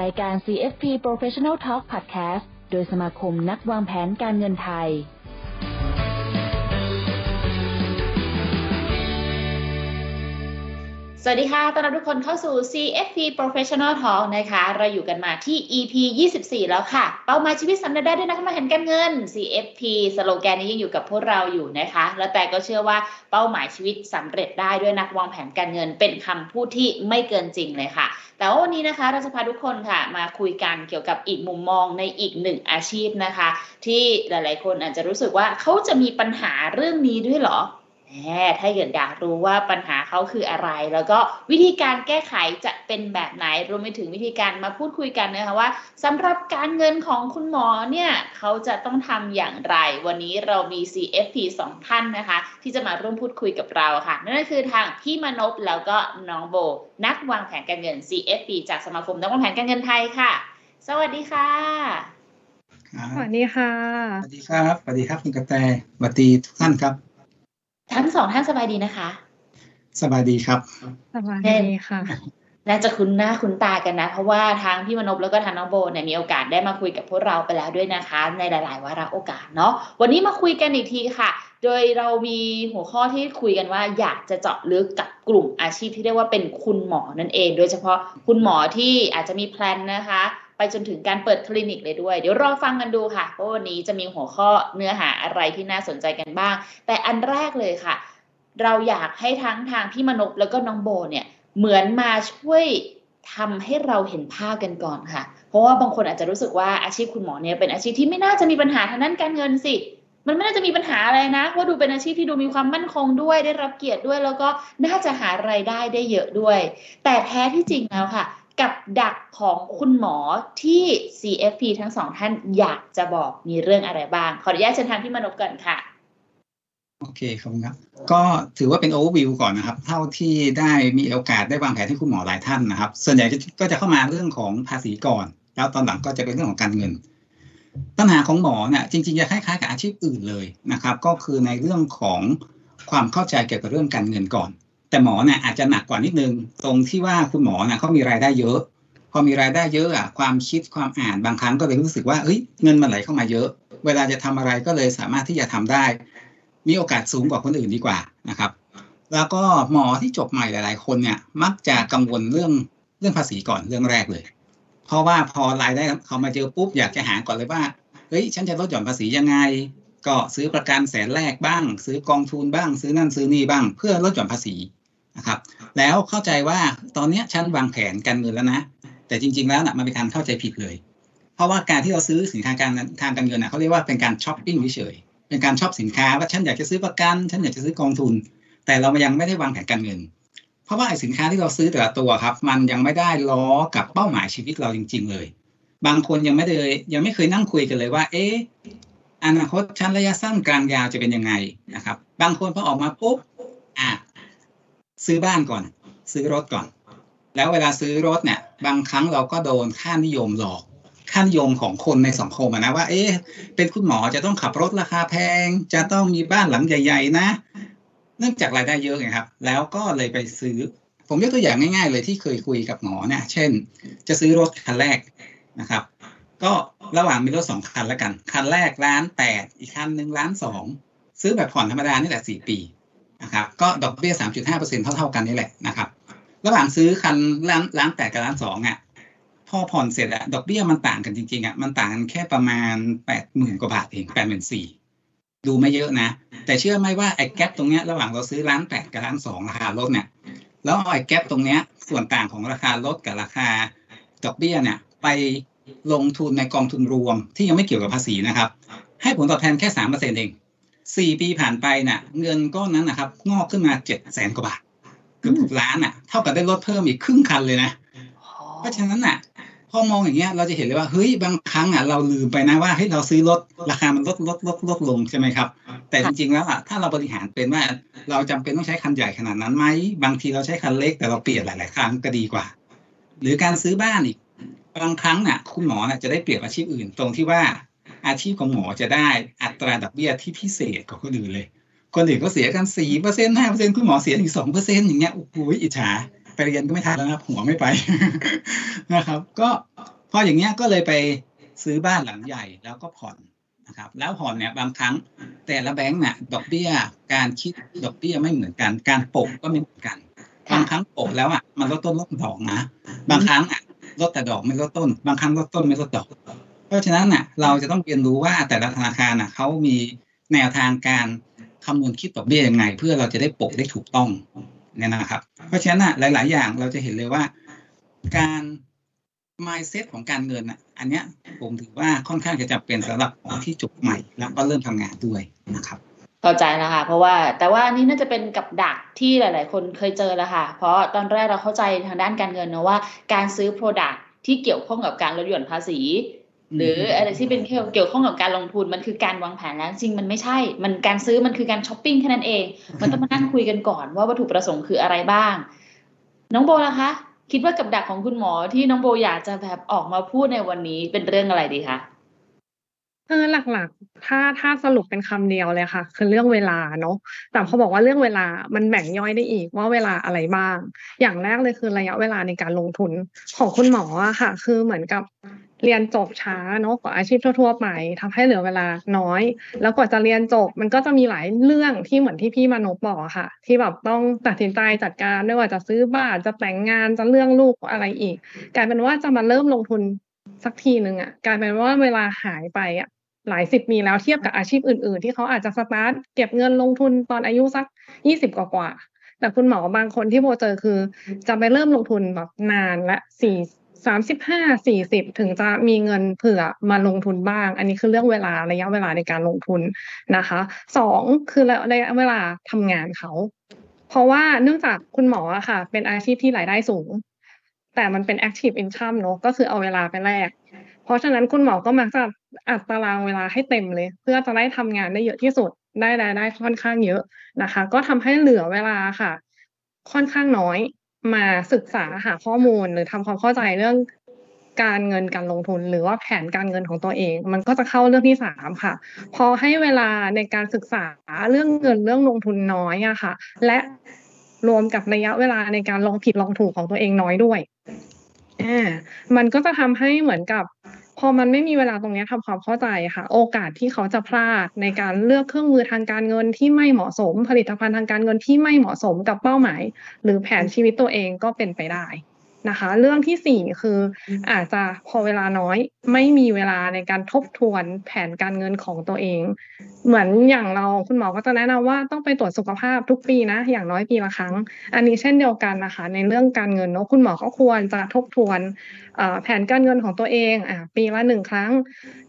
รายการ CFP Professional Talk Podcast โดยสมาคมนักวางแผนการเงินไทย สวัสดีค่ะ ต้อนรับทุกคนเข้าสู่ CFP Professional Talk นะคะ เราอยู่กันมาที่ EP 24 แล้วค่ะ เป้าหมายชีวิตสำเร็จได้ด้วยนักวางแผนการเงิน CFP สโลแกนนี้ยังอยู่กับพวกเราอยู่นะคะ แล้วแต่ก็เชื่อว่าเป้าหมายชีวิตสำเร็จได้ด้วยนักวางแผนการเงิน เป็นคำพูดที่ไม่เกินจริงเลยค่ะ แต่ว่าวันนี้นะคะเราจะพาทุกคนค่ะ มาคุยกันเกี่ยวกับอีกมุมมองในอีกหนึ่งอาชีพนะคะ ที่หลาย ๆ คนอาจจะรู้สึกว่าเขาจะมีปัญหาเรื่องนี้ด้วยหรอ ถ้าเกิดอยากรู้ว่าปัญหาเขาคืออะไร แล้วก็วิธีการแก้ไขจะเป็นแบบไหน รวมไปถึงวิธีการมาพูดคุยกันนะคะว่าสำหรับการเงินของคุณหมอเนี่ยเขาจะต้องทำอย่างไร วันนี้เรามี CFP 2 ท่านนะคะ ที่จะมาร่วมพูดคุยกับเราค่ะ นั่นก็คือทางพี่มนพแล้วก็น้องโบ นักวางแผนการเงิน CFP จากสมาคมนักวางแผนการเงินไทยค่ะ สวัสดีค่ะสวัสดีค่ะ สวัสดีครับ สวัสดีครับคุณกระแตสวัสดีทุกท่านครับ ทั้งสองท่านสบายดีนะคะ สบายดีครับ สบายดีค่ะ น่าจะคุ้นหน้าคุ้นตากันนะ เพราะว่าทางพี่มนพแล้วก็ทางน้องโบเนี่ยมีโอกาสได้มาคุยกับพวกเราไปแล้วด้วยนะคะ ในหลาย ๆ วาระโอกาสเนาะ วันนี้มาคุยกันอีกทีค่ะ โดยเรามีหัวข้อที่คุยกันว่า อยากจะเจาะลึกกับกลุ่มอาชีพที่เรียกว่าเป็นคุณหมอนั่นเอง โดยเฉพาะคุณหมอที่อาจจะมีแพลนนะคะ ไปจนถึงการเปิดคลินิกเลยด้วย เดี๋ยวรอฟังกันดูค่ะว่าวันนี้จะมีหัวข้อเนื้อหาอะไรที่น่าสนใจกันบ้าง แต่อันแรกเลยค่ะ เราอยากให้ทั้งทางพี่มนพแล้วก็น้องโบเนี่ยเหมือนมาช่วยทำให้เราเห็นภาพกันก่อนค่ะ เพราะว่าบางคนอาจจะรู้สึกว่าอาชีพคุณหมอเนี่ยเป็นอาชีพที่ไม่น่าจะมีปัญหาทางด้านการเงินสิ มันไม่น่าจะมีปัญหาอะไรนะว่าดูเป็นอาชีพที่ดูมีความมั่นคงด้วยได้รับเกียรติด้วย แล้วก็น่าจะหาไรายได้ได้เยอะด้วย แต่แท้ที่จริงแล้วค่ะ กับดักของคุณหมอที่ CFP ทั้งสองท่านอยากจะบอกมีเรื่องอะไรบ้าง ขออนุญาตเชิญทางพี่มานพก่อนค่ะ โอเคครับครับ ก็ถือว่าเป็นโอเวอร์วิวก่อนนะครับ เท่าที่ได้มีโอกาสได้วางแผนที่คุณหมอหลายท่านนะครับ ส่วนใหญ่ก็จะเข้ามาเรื่องของภาษีก่อน แล้วตอนหลังก็จะเป็นเรื่องของการเงิน ปัญหาของหมอเนี่ยจริงๆจะคล้ายๆกับอาชีพอื่นเลยนะครับ ก็คือในเรื่องของความเข้าใจเกี่ยวกับเรื่องการเงินก่อน แต่หมอเนี่ยอาจจะหนักกว่านิดนึง ตรงที่ว่าคุณหมอเนี่ยเขามีรายได้เยอะ พอมีรายได้เยอะอะความคิดความอ่านบางครั้งก็เลยรู้สึกว่าเฮ้ยเงินมันไหลเข้ามาเยอะ เวลาจะทำอะไรก็เลยสามารถที่จะทำได้ มีโอกาสสูงกว่าคนอื่นดีกว่านะครับ แล้วก็หมอที่จบใหม่หลาย ๆ คนเนี่ยมักจะกังวลเรื่องเรื่องภาษีก่อนเรื่องแรกเลย เพราะว่าพอรายได้เขามาเจอปุ๊บอยากจะหาก่อนเลยว่าเฮ้ยฉันจะลดหย่อนภาษียังไงก็ซื้อประกันแสนแรกบ้าง ซื้อกองทุนบ้าง ซื้อนั่นซื้อนี่บ้าง เพื่อลดหย่อนภาษี นะครับ แล้วเข้าใจว่าตอนนี้ฉันวางแผนการเงินแล้วนะ แต่จริง ๆแล้วนะมันเป็นการเข้าใจผิดเลย เพราะว่าการที่เราซื้อสินค้าการทางการเงินนะเขาเรียกว่าเป็นการช้อปปิ้งเฉยเป็นการชอบสินค้าว่าฉันอยากจะซื้อประกันฉันอยากจะซื้อกองทุน แต่เรายังไม่ได้วางแผนการเงิน เพราะว่าไอ้สินค้าที่เราซื้อแต่ละตัวครับ มันยังไม่ได้ล้อกับเป้าหมายชีวิตเราจริง ๆ เลย บางคนยังไม่ได้ยังไม่เคยนั่งคุยกันเลยว่า เอ๊ะอนาคตชั้นระยะสั้นกลางยาวจะเป็นยังไงนะครับ บางคนพอออกมาปุ๊บอะ ซื้อบ้านก่อน ซื้อรถก่อน แล้วเวลาซื้อรถเนี่ย บางครั้งเราก็โดนค่านิยมหลอกค่านิยมของคนในสังคมนะว่าเอ๊ะเป็นคุณหมอจะต้องขับรถราคาแพง จะต้องมีบ้านหลังใหญ่ ๆ นะ เนื่องจากรายได้เยอะไงครับ แล้วก็เลยไปซื้อ ผมยกตัวอย่างง่าย ๆ เลยที่เคยคุยกับหมอเนี่ยเช่น จะซื้อรถคันแรกนะครับ ก็ระหว่างมีรถสองคันแล้วกัน คันแรกล้านแปดอีกคันหนึ่งล้านสองซื้อแบบผ่อนธรรมดานี่แหละสี่ปี นะครับก็ดอกเบี้ยสามจุดห้าเปอร์เซ็นเท่าเท่ากันนี่แหละนะครับ ระหว่างซื้อคันล้านล้านแปดกับล้านสองอะพอผ่อนเสร็จอะดอกเบี้ยมันต่างกันจริงๆอะมันต่างกันแค่ประมาณแปดหมื่นกว่าบาทเองแปดหมื่นสี่ดูไม่เยอะนะ แต่เชื่อไหมว่าไอ้แก๊ปตรงเนี้ยระหว่างเราซื้อร้านแปดกับร้านสองราคารถเนี่ยแล้วไอ้แก๊ปตรงเนี้ยส่วนต่างของราคารถกับราคาดอกเบี้ยเนี่ยไปลงทุนในกองทุนรวมที่ยังไม่เกี่ยวกับภาษีนะครับ ให้ผลตอบแทนแค่สามเปอร์เซ็นต์เอง สี่ปีผ่านไปเนี่ยเงินก้อนนั้นนะครับ งอกขึ้นมาเจ็ดแสนกว่าบาทเกือบล้านอะ เท่ากับได้รถเพิ่มอีกครึ่งคันเลยนะ เพราะฉะนั้นอะพอมองอย่างเงี้ยเราจะเห็นเลยว่าเฮ้ยบางครั้งอะเราลืมไปนะว่าเฮ้ยเราซื้อรถราคามันลดลดลดลดลงใช่ไหมครับ แต่จริงๆแล้วอะถ้าเราบริหารเป็นว่าเราจำเป็นต้องใช้คันใหญ่ขนาดนั้นไหมบางทีเราใช้คันเล็กแต่เราเปลี่ยนหลาย ๆ ครั้งก็ดีกว่า หรือการซื้อบ้านอีกบางครั้งน่ะ คุณหมอน่ะจะได้เปรียบอาชีพอื่นตรงที่ว่า อาชีพของหมอจะได้อัตราดอกเบี้ยที่พิเศษกว่าคนอื่นเลย คนอื่นก็เสียกันสี่เปอร์เซ็นต์ห้าเปอร์เซ็นต์คุณหมอเสียถึงสองเปอร์เซ็นต์อย่างเงี้ยโอ้โหอิจฉาไปเรียนก็ไม่ทันแล้วนะหัวไม่ไปนะครับ ก็พออย่างเงี้ยก็เลยไปซื้อบ้านหลังใหญ่แล้วก็ผ่อนนะครับ แล้วผ่อนเนี่ยบางครั้งแต่ละแบงก์เนี่ยดอกเบี้ยการคิดดอกเบี้ยไม่เหมือนกัน การปกก็ไม่เหมือนกันบางครั้งปกแล้วอะมันลดต้นลดดอกนะ บางครั้งอะลดแต่ดอกไม่ลดต้น บางครั้งลดต้นไม่ลดดอก เพราะฉะนั้นน่ะเราจะต้องเรียนรู้ว่าแต่ละธนาคารน่ะเขามีแนวทางการคำนวณคิดดอกเบี้ยยังไง เพื่อเราจะได้ปกได้ถูกต้องเนี่ยนะครับ เพราะฉะนั้นน่ะหลาย ๆ อย่างเราจะเห็นเลยว่าการ mindset ของการเงินอะ อันเนี้ยผมถือว่าค่อนข้างจะจำเป็นสำหรับคนที่จบใหม่ แล้วก็เริ่มทำงานด้วยนะครับเข้าใจแล้วค่ะเพราะว่าแต่ว่านี่น่าจะเป็นกับดักที่หลาย ๆ คนเคยเจอแล้วค่ะ เพราะตอนแรกเราเข้าใจทางด้านการเงินนะว่า การซื้อ Product ที่เกี่ยวข้องกับการลดหย่อนภาษี หรืออะไรที่เป็นเกี่ยวข้องกับการลงทุนมันคือการวางแผนแล้วจริงมันไม่ใช่ มันการซื้อมันคือการช้อปปิ้งแค่นั้นเอง มันต้องมานั่งคุยกันก่อนว่าวัตถุประสงค์คืออะไรบ้าง น้องโบล่ะคะ คิดว่ากับดักของคุณหมอที่น้องโบอยากจะแบบออกมาพูดในวันนี้เป็นเรื่องอะไรดีคะเออหลักๆ ถ้าถ้าสรุปเป็นคำเดียวเลยค่ะ คือเรื่องเวลาเนาะแต่พอบอกว่าเรื่องเวลามันแบ่งย่อยได้อีกว่าเวลาอะไรบ้าง อย่างแรกเลยคือระยะเวลาในการลงทุนของคุณหมออะค่ะ คือเหมือนกับ เรียนจบช้าเนาะกว่าอาชีพทั่วๆไปทำให้เหลือเวลาน้อย แล้วกว่าจะเรียนจบมันก็จะมีหลายเรื่องที่เหมือนที่พี่มานพบอกค่ะ ที่แบบต้องตัดสินใจจัดการไม่ว่าจะซื้อบ้านจะแต่งงานจะเรื่องลูกอะไรอีก กลายเป็นว่าจะมาเริ่มลงทุนสักทีหนึ่งอะกลายเป็นว่าเวลาหายไปอะหลายสิบปีแล้วเทียบกับอาชีพอื่น ๆ ที่เขาอาจจะสตาร์ทเก็บเงินลงทุนตอนอายุสักยี่สิบกว่าแต่คุณหมอบางคนที่โบเจอคือ จะไปเริ่มลงทุนแบบนานและสี่ สามสิบห้าสี่สิบถึงจะมีเงินเผื่อมาลงทุนบ้าง อันนี้คือเรื่องเวลาระยะเวลาในการลงทุนนะคะสองคือระยะเวลาทำงานเขา เพราะว่าเนื่องจากคุณหมออะค่ะ เป็นอาชีพที่รายได้สูง แต่มันเป็น active income เนอะก็คือเอาเวลาไปแลกเพราะฉะนั้นคุณหมอก็มักจะอัดตารางเวลาให้เต็มเลย เพื่อจะได้ทำงานได้เยอะที่สุดได้รายได้ค่อนข้างเยอะนะคะ ก็ทำให้เหลือเวลาค่ะ ค่อนข้างน้อย มาศึกษาหาข้อมูลหรือทำความเข้าใจเรื่องการเงินการลงทุน หรือว่าแผนการเงินของตัวเอง มันก็จะเข้าเรื่องที่สามค่ะ พอให้เวลาในการศึกษาเรื่องเงินเรื่องลงทุนน้อยอะค่ะ และรวมกับระยะเวลาในการลองผิดลองถูกของตัวเองน้อยด้วยอ่ามันก็จะทำให้เหมือนกับ อมันไม่มีเวลาตรงนี้ทำความเข้าใจค่ะ โอกาสที่เขาจะพลาดในการเลือกเครื่องมือทางการเงินที่ไม่เหมาะสม ผลิตภัณฑ์ทางการเงินที่ไม่เหมาะสมกับเป้าหมาย หรือแผนชีวิตตัวเองก็เป็นไปได้ นะคะ เรื่องที่สี่คืออาจจะพอเวลาน้อย ไม่มีเวลาในการทบทวนแผนการเงินของตัวเอง เหมือนอย่างเราคุณหมอก็จะแนะนำว่าต้องไปตรวจสุขภาพทุกปีนะ อย่างน้อยปีละครั้ง อันนี้เช่นเดียวกันนะคะ ในเรื่องการเงินเนาะคุณหมอก็ควรจะทบทวนแผนการเงินของตัวเองอะปีละหนึ่งครั้ง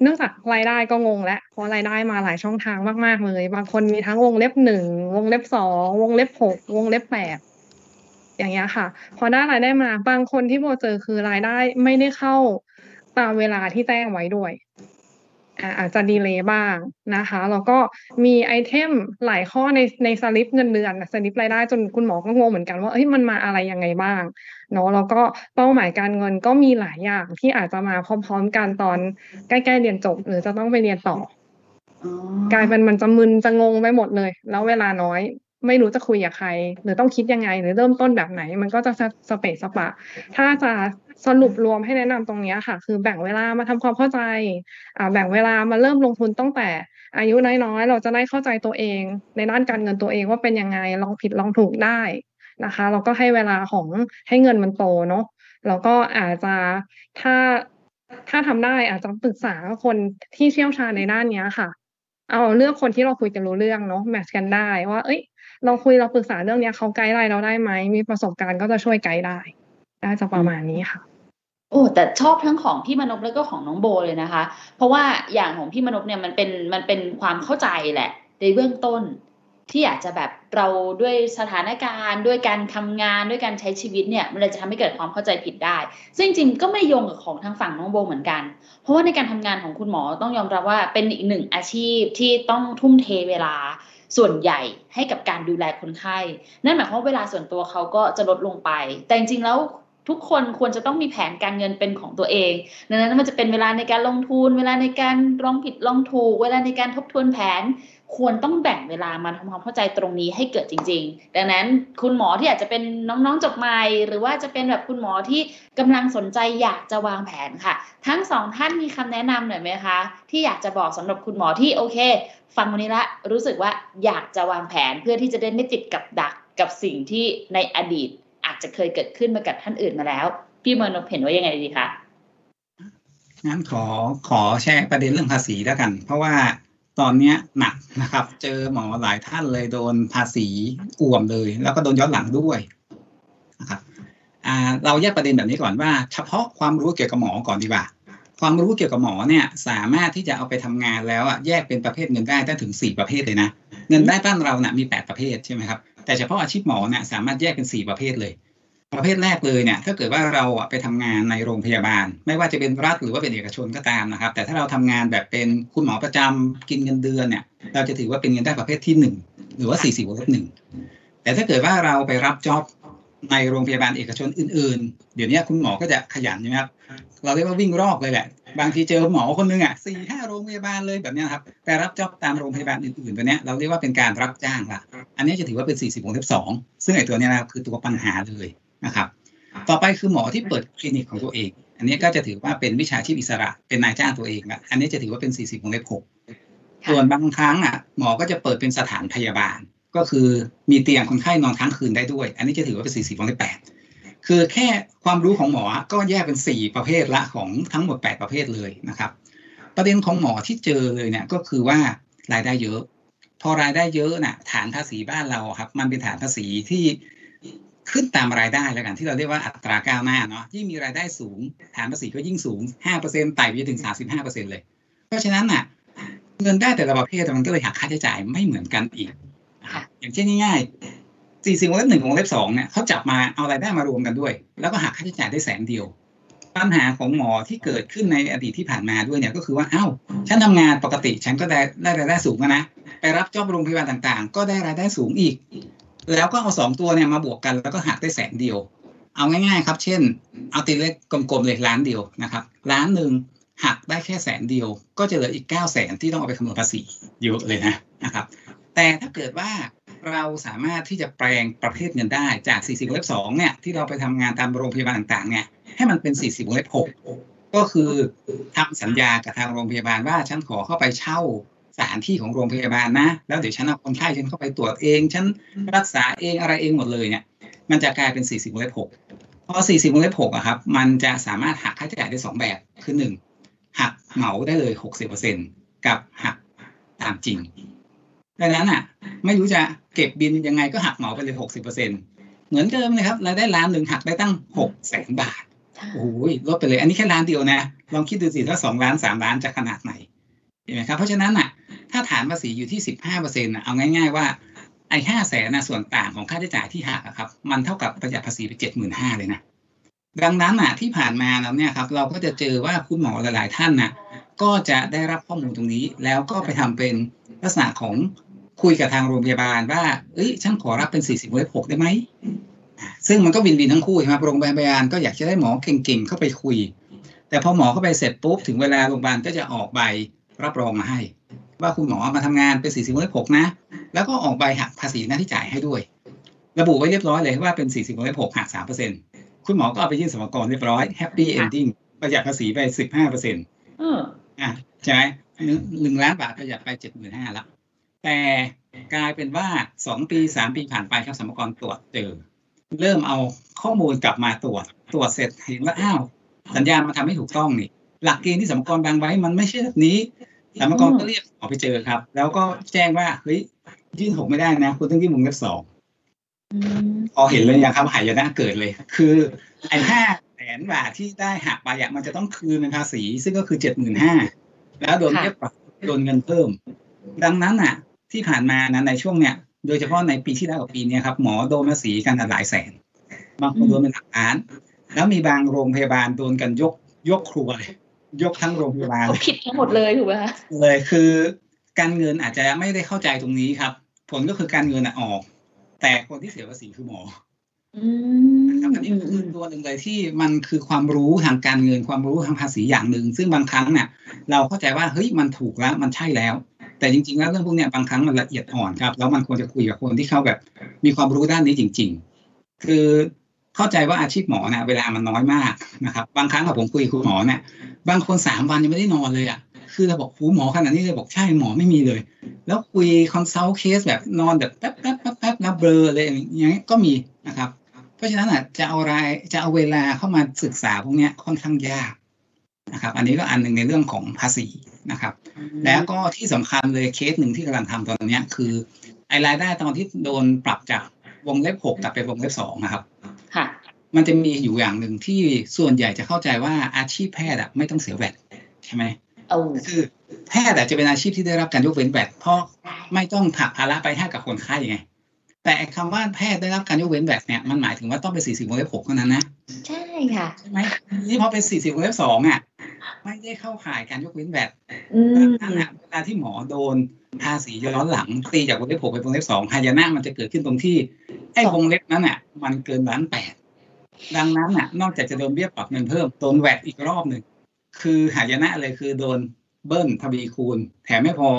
เนื่องจากรายได้ก็งงแล้วเพราะรายได้มาหลายช่องทางมาก ๆ เลย บางคนมีทั้งวงเล็บหนึ่งวงเล็บสองวงเล็บหกวงเล็บแปด อย่างเงี้ยค่ะ พอได้รายได้มาบางคนที่โบเจอคือรายได้ไม่ได้เข้าตามเวลาที่แจ้งไว้ด้วยอาจจะดีเลย์บ้างนะคะแล้วก็มีไอเทมหลายข้อในในสลิปเงินเดือนสลิปรายได้จนคุณหมอก็งงเหมือนกันว่าเฮ้ยมันมาอะไรยังไงบ้างเนาะแล้วก็เป้าหมายการเงินก็มีหลายอย่างที่อาจจะมาพร้อมๆกันตอนใกล้ๆเรียนจบ หรือจะต้องไปเรียนต่อกลายเป็นมันจะมึนจะงงไปหมดเลย แล้วเวลาน้อย ไม่รู้จะคุยกับใคร หรือต้องคิดยังไง หรือเริ่มต้นแบบไหน มันก็จะสเปซสปะ ถ้าจะสรุปรวมให้แนะนำตรงนี้ค่ะ คือแบ่งเวลามาทำความเข้าใจอ่าแบ่งเวลามาเริ่มลงทุนตั้งแต่อายุน้อยๆ เราจะได้เข้าใจตัวเอง ในด้านการเงินตัวเองว่าเป็นยังไงลองผิดลองถูกได้นะคะเราก็ให้เวลาของให้เงินมันโตเนาะแล้วก็อาจจะถ้าถ้าทำได้อาจจะปรึกษาคนที่เชี่ยวชาญในด้านนี้ค่ะ เอาเลือกคนที่เราคุยกันรู้เรื่องเนาะแมทช์กันได้ว่า เอ้ย เราคุยเราปรึกษาเรื่องนี้เขาไกด์ไลน์เราได้ไหมมีประสบการณ์ก็จะช่วยไกด์ได้น่าจะประมาณนี้ค่ะโอ้แต่ชอบทั้งของพี่มนพแล้วก็ของน้องโบเลยนะคะ เพราะว่าอย่างของพี่มนพเนี่ยมันเป็นมันเป็นความเข้าใจแหละ ในเบื้องต้นที่อาจจะแบบเราด้วยสถานการณ์ ด้วยการทำงานด้วยการใช้ชีวิตเนี่ย มันเลยจะทำให้เกิดความเข้าใจผิดได้ ซึ่งจริงก็ไม่โยงกับของทางฝั่งน้องโบเหมือนกัน เพราะว่าในการทำงานของคุณหมอต้องยอมรับว่าเป็นอีกหนึ่งอาชีพที่ต้องทุ่มเทเวลา ส่วนใหญ่ให้กับการดูแลคนไข้ นั่นหมายความว่าเวลาส่วนตัวเขาก็จะลดลงไป แต่จริงๆแล้วทุกคนควรจะต้องมีแผนการเงินเป็นของตัวเองดังนั้นมันจะเป็นเวลาในการลงทุน เวลาในการลองผิดลองถูก เวลาในการทบทวนแผน ควรต้องแบ่งเวลามาทำความเข้าใจตรงนี้ให้เกิดจริง ๆ ดังนั้นคุณหมอที่อาจจะเป็นน้องๆจบใหม่หรือว่าจะเป็นแบบคุณหมอที่กำลังสนใจอยากจะวางแผนค่ะ ทั้งสองท่านมีคำแนะนำหน่อยไหมคะ ที่อยากจะบอกสำหรับคุณหมอที่โอเค ฟังวันนี้ละรู้สึกว่าอยากจะวางแผนเพื่อที่จะได้ไม่ติดกับดักกับสิ่งที่ในอดีต อาจจะเคยเกิดขึ้นมากับท่านอื่นมาแล้ว พี่มนพเห็นว่ายังไงดีคะงั้นขอขอแชร์ประเด็นเรื่องภาษีแล้วกัน เพราะว่า ตอนนี้หนักนะครับ เจอหมอหลายท่านเลยโดนภาษีอ่วมเลย แล้วก็โดนย้อนหลังด้วยนะครับเราแยกประเด็นแบบนี้ก่อนว่า เฉพาะความรู้เกี่ยวกับหมอก่อนดีกว่า ความรู้เกี่ยวกับหมอเนี่ยสามารถที่จะเอาไปทำงานแล้วอะแยกเป็นประเภทเงินได้ได้ถึงสี่ประเภทเลยนะ เงินได้บ้านเราเนี่ยมีแปดประเภทใช่ไหมครับแต่เฉพาะอาชีพหมอเนี่ยสามารถแยกเป็นสี่ประเภทเลย ประเภทแรกเลยเนี่ยถ้าเกิดว่าเราอะไปทำงานในโรงพยาบาล ไม่ว่าจะเป็นรัฐหรือว่าเป็นเอกชนก็ตามนะครับ แต่ถ้าเราทำงานแบบเป็นคุณหมอประจำกินเงินเดือนเนี่ยเราจะถือว่าเป็นเงินได้ประเภทที่หนึ่งหรือว่าสี่สี่วงเล็บหนึ่งแต่ถ้าเกิดว่าเราไปรับจ็อบในโรงพยาบาลเอกชนอื่น ๆ เดี๋ยวนี้คุณหมอก็จะขยันใช่ไหมครับเราเรียกว่าวิ่งรอกเลยแหละ บางทีเจอหมอคนนึงอะสี่ห้าโรงพยาบาลเลยแบบนี้ครับไปรับจ็อบตามโรงพยาบาลอื่นๆตัวเนี้ยเราเรียกว่าเป็นการรับจ้างละอันนี้จะถือว่าเป็นสี่สิบวงเล็บสองซึ่งไอ้ตัวเนี้ยนะครับคือตัวปัญหาเลย นะครับ ต่อไปคือหมอที่เปิดคลินิกของตัวเอง อันนี้ก็จะถือว่าเป็นวิชาชีพอิสระเป็นนายจ้างตัวเองละอันนี้จะถือว่าเป็น 40วงเล็บหกค่ะส่วนบางครั้งอะหมอก็จะเปิดเป็นสถานพยาบาล ก็คือมีเตียงคนไข้นอนค้างคืนได้ด้วย อันนี้จะถือว่าเป็น 40วงเล็บแปดคือแค่ความรู้ของหมอก็แยกเป็น 4 ประเภทละของทั้งหมด 8 ประเภทเลยนะครับ ประเด็นของหมอที่เจอเลยเนี่ยก็คือว่ารายได้เยอะ พอรายได้เยอะน่ะฐานภาษีบ้านเราอะครับ มันเป็นฐานภาษีที่ ขึ้นตามรายได้แล้วกันที่เราเรียกว่าอัตราก้าวหน้าเนาะยิ่งมีรายได้สูงฐานภาษีก็ยิ่งสูง 5%ไต่ไปถึง 35%เลย เพราะฉะนั้นน่ะเงินได้แต่ละประเภทมันก็เลยหักค่าใช้จ่ายไม่เหมือนกันอีกค่ะอย่างเช่นง่ายๆสี่สิบวงเล็บหนึ่งวงเล็บสองเนี่ยเขาจับมาเอารายได้มารวมกันด้วย แล้วก็หักค่าใช้จ่ายได้แสนเดียว ปัญหาของหมอที่เกิดขึ้นในอดีตที่ผ่านมาด้วยเนี่ยก็คือว่าเอ้าฉันทำงานปกติฉันก็ได้ได้รายได้สูงแล้วนะ ไปรับจอบโรงพยาบาลต่างๆ ก็ได้รายได้สูงอีก แล้วก็เอาสองตัวเนี่ยมาบวกกันแล้วก็หักได้แสนเดียว เอาง่ายๆครับ เช่น เอาตีเลขกลมๆเลยล้านเดียวนะครับล้านหนึ่งหักได้แค่แสนเดียว ก็จะเหลืออีกเก้าแสนที่ต้องเอาไปคำนวณภาษีเยอะเลยนะนะครับ แต่ถ้าเกิดว่าเราสามารถที่จะแปลงประเภทเงินได้จาก 40วงเล็บ2เนี่ยที่เราไปทำงานตามโรงพยาบาลต่างๆเนี่ยให้มันเป็น 40วงเล็บ6ก็คือทำสัญญากับทางโรงพยาบาลว่าฉันขอเข้าไปเช่า สถานที่ของโรงพยาบาลนะ แล้วเดี๋ยวฉันเอาคนไข้ฉันเข้าไปตรวจเอง ฉันรักษาเองอะไรเองหมดเลยเนี่ย มันจะกลายเป็น 40วงเล็บ6พอ 40วงเล็บ6อะครับ มันจะสามารถหักค่าใช้จ่ายได้สองแบบ คือหนึ่งหักเหมาได้เลย 60%กับหักตามจริงดังนั้นอะไม่รู้จะเก็บบินยังไงก็หักเหมาไปเลยหกสิบเปอร์เซ็นเหมือนเดิมเลยครับรายได้ล้านหนึ่งหักได้ตั้งหกแสนบาทโอ้ยลดไปเลย อันนี้แค่ล้านเดียวนะ ลองคิดดูสิถ้าสองล้านสามล้านจะขนาดไหนเห็นไหมครับ เพราะฉะนั้นอะ ถ้าฐานภาษีอยู่ที่สิบห้าเปอร์เซ็นต์เอาง่าย ๆ ว่าไอ้ห้าแสนนะส่วนต่างของค่าใช้จ่ายที่หักครับ มันเท่ากับประหยัดภาษีไปเจ็ดหมื่นห้าเลยนะดังนั้นอะที่ผ่านมาแล้วเนี่ยครับเราก็จะเจอว่าคุณหมอหลาย ๆ ท่านนะก็จะได้รับข้อมูลตรงนี้ แล้วก็ไปทำเป็นลักษณะของคุยกับทางโรงพยาบาลว่า เอ้ยฉันขอรับเป็น40เว็บ6ได้ไหมซึ่งมันก็วินวินทั้งคู่ใช่ไหมโรงพยาบาลก็อยากจะได้หมอเก่ง ๆ เข้าไปคุย แต่พอหมอเข้าไปเสร็จปุ๊บถึงเวลาโรงพยาบาลก็จะออกใบรับรองมาให้ ว่าคุณหมอมาทำงานเป็น40เว็บ6นะ แล้วก็ออกใบหักภาษีหน้าที่จ่ายให้ด้วย ระบุไว้เรียบร้อยเลยว่าเป็น40เว็บ6หัก3%คุณหมอก็เอาไปยื่นสมรกรเรียบร้อย Happy Ending ประหยัดภาษีไป15%เอออะใช่ไหมหนึ่งหนึ่งล้านบาทประหยัดไปเจ็ดหมื่นห้าแล้วแต่กลายเป็นว่าสองปีสามปีผ่านไปครับสมรกรตรวจเจอ เริ่มเอาข้อมูลกลับมาตรวจตรวจเสร็จเห็นว่าอ้าวสัญญามันทำไม่ถูกต้องนี่หลักเกณฑ์ที่สมรกรบางไว้มันไม่ใช่แบบนี้ สมกรก็เรียกออกไปเจอครับ แล้วก็แจ้งว่าเฮ้ยยื่นหกไม่ได้นะคุณต้องยื่นวงเล็บสองอืมพอเห็นเลยอย่างครับหายนะเกิดเลย คือไอ้ห้าแสนบาทที่ได้หักไปอะมันจะต้องคืนเป็นภาษี ซึ่งก็คือเจ็ดหมื่นห้าแล้วโดนเรียกปรับโดนเงินเพิ่ม ดังนั้นอะ ที่ผ่านมานะในช่วงเนี้ยโดยเฉพาะในปีที่แล้วกับปีนี้ครับหมอโดนภาษีกันหลายแสนบางคนโดนเป็นหลักล้าน แล้วมีบางโรงพยาบาลโดนกันยกยกครัวเลย ยกทั้งโรงพยาบาลเขาเลยผิดทั้งหมดเลยถูกไหมคะเลยคือการเงินอาจจะไม่ได้เข้าใจตรงนี้ครับ ผลก็คือการเงินอะออก แต่คนที่เสียภาษีคือหมออืมนะครับอันนี้คือตัวหนึ่งเลยที่มันคือความรู้ทางการเงินความรู้ทางภาษีอย่างหนึ่ง ซึ่งบางครั้งเนี่ยเราเข้าใจว่าเฮ้ยมันถูกแล้วมันใช่แล้ว แต่จริงๆแล้วเรื่องพวกเนี้ยบางครั้งมันละเอียดอ่อนครับแล้วมันควรจะคุยกับคนที่เขาแบบมีความรู้ด้านนี้จริง ๆ คือ เข้าใจว่าอาชีพหมอเนี่ยเวลามันน้อยมากนะครับ บางครั้งกับผมคุยคุณหมอเนี่ยบางคนสามวันยังไม่ได้นอนเลยอะคือเราบอกหูหมอขนาดนี้เลยบอกใช่หมอไม่มีเลย แล้วคุย consult เคสแบบนอนแบบแป๊บแป๊บแป๊บแป๊บแล้วเบลอเลยอย่างเงี้ยก็มีนะครับ เพราะฉะนั้นอะจะเอารายจะเอาเวลาเข้ามาศึกษาพวกเนี้ยค่อนข้างยากนะครับ อันนี้ก็อันหนึ่งในเรื่องของภาษีนะครับ แล้วก็ที่สำคัญเลยเคสหนึ่งที่กำลังทำตอนนี้คือไอรายได้ตอนที่โดนปรับจากวงเล็บหกกลับไปวงเล็บสองนะครับ ค่ะมันจะมีอยู่อย่างหนึ่งที่ส่วนใหญ่จะเข้าใจว่าอาชีพแพทย์อะไม่ต้องเสีย VATใช่ไหมเอาคือแพทย์อาจจะเป็นอาชีพที่ได้รับการยกเว้นแวดเพราะไม่ต้องผลักภาระไปให้กับคนไข้ไงแต่คำว่าแพทย์ได้รับการยกเว้นแวดเนี่ยมันหมายถึงว่าต้องเป็นสี่สิบวงเล็บหกเท่านั้นนะใช่ค่ะใช่ไหมนี่พอเป็นสี่สิบวงเล็บสองอะไม่ได้เข้าข่ายการยกเว้นแวดอืมนั่นแหละเวลาที่หมอโดน ภาษีย้อนหลังตีจากวงเล็บหกไปวงเล็บสองหายนะมันจะเกิดขึ้นตรงที่ไอ้วงเล็บนั้นอะ มันเกินล้านแปดดังนั้นอะ นอกจากจะโดนเบี้ยปรับเงินเพิ่มโดน VAT อีกรอบหนึ่งคือหายนะเลยคือโดนเบิ้ลทวีคูณ แถมไม่พอ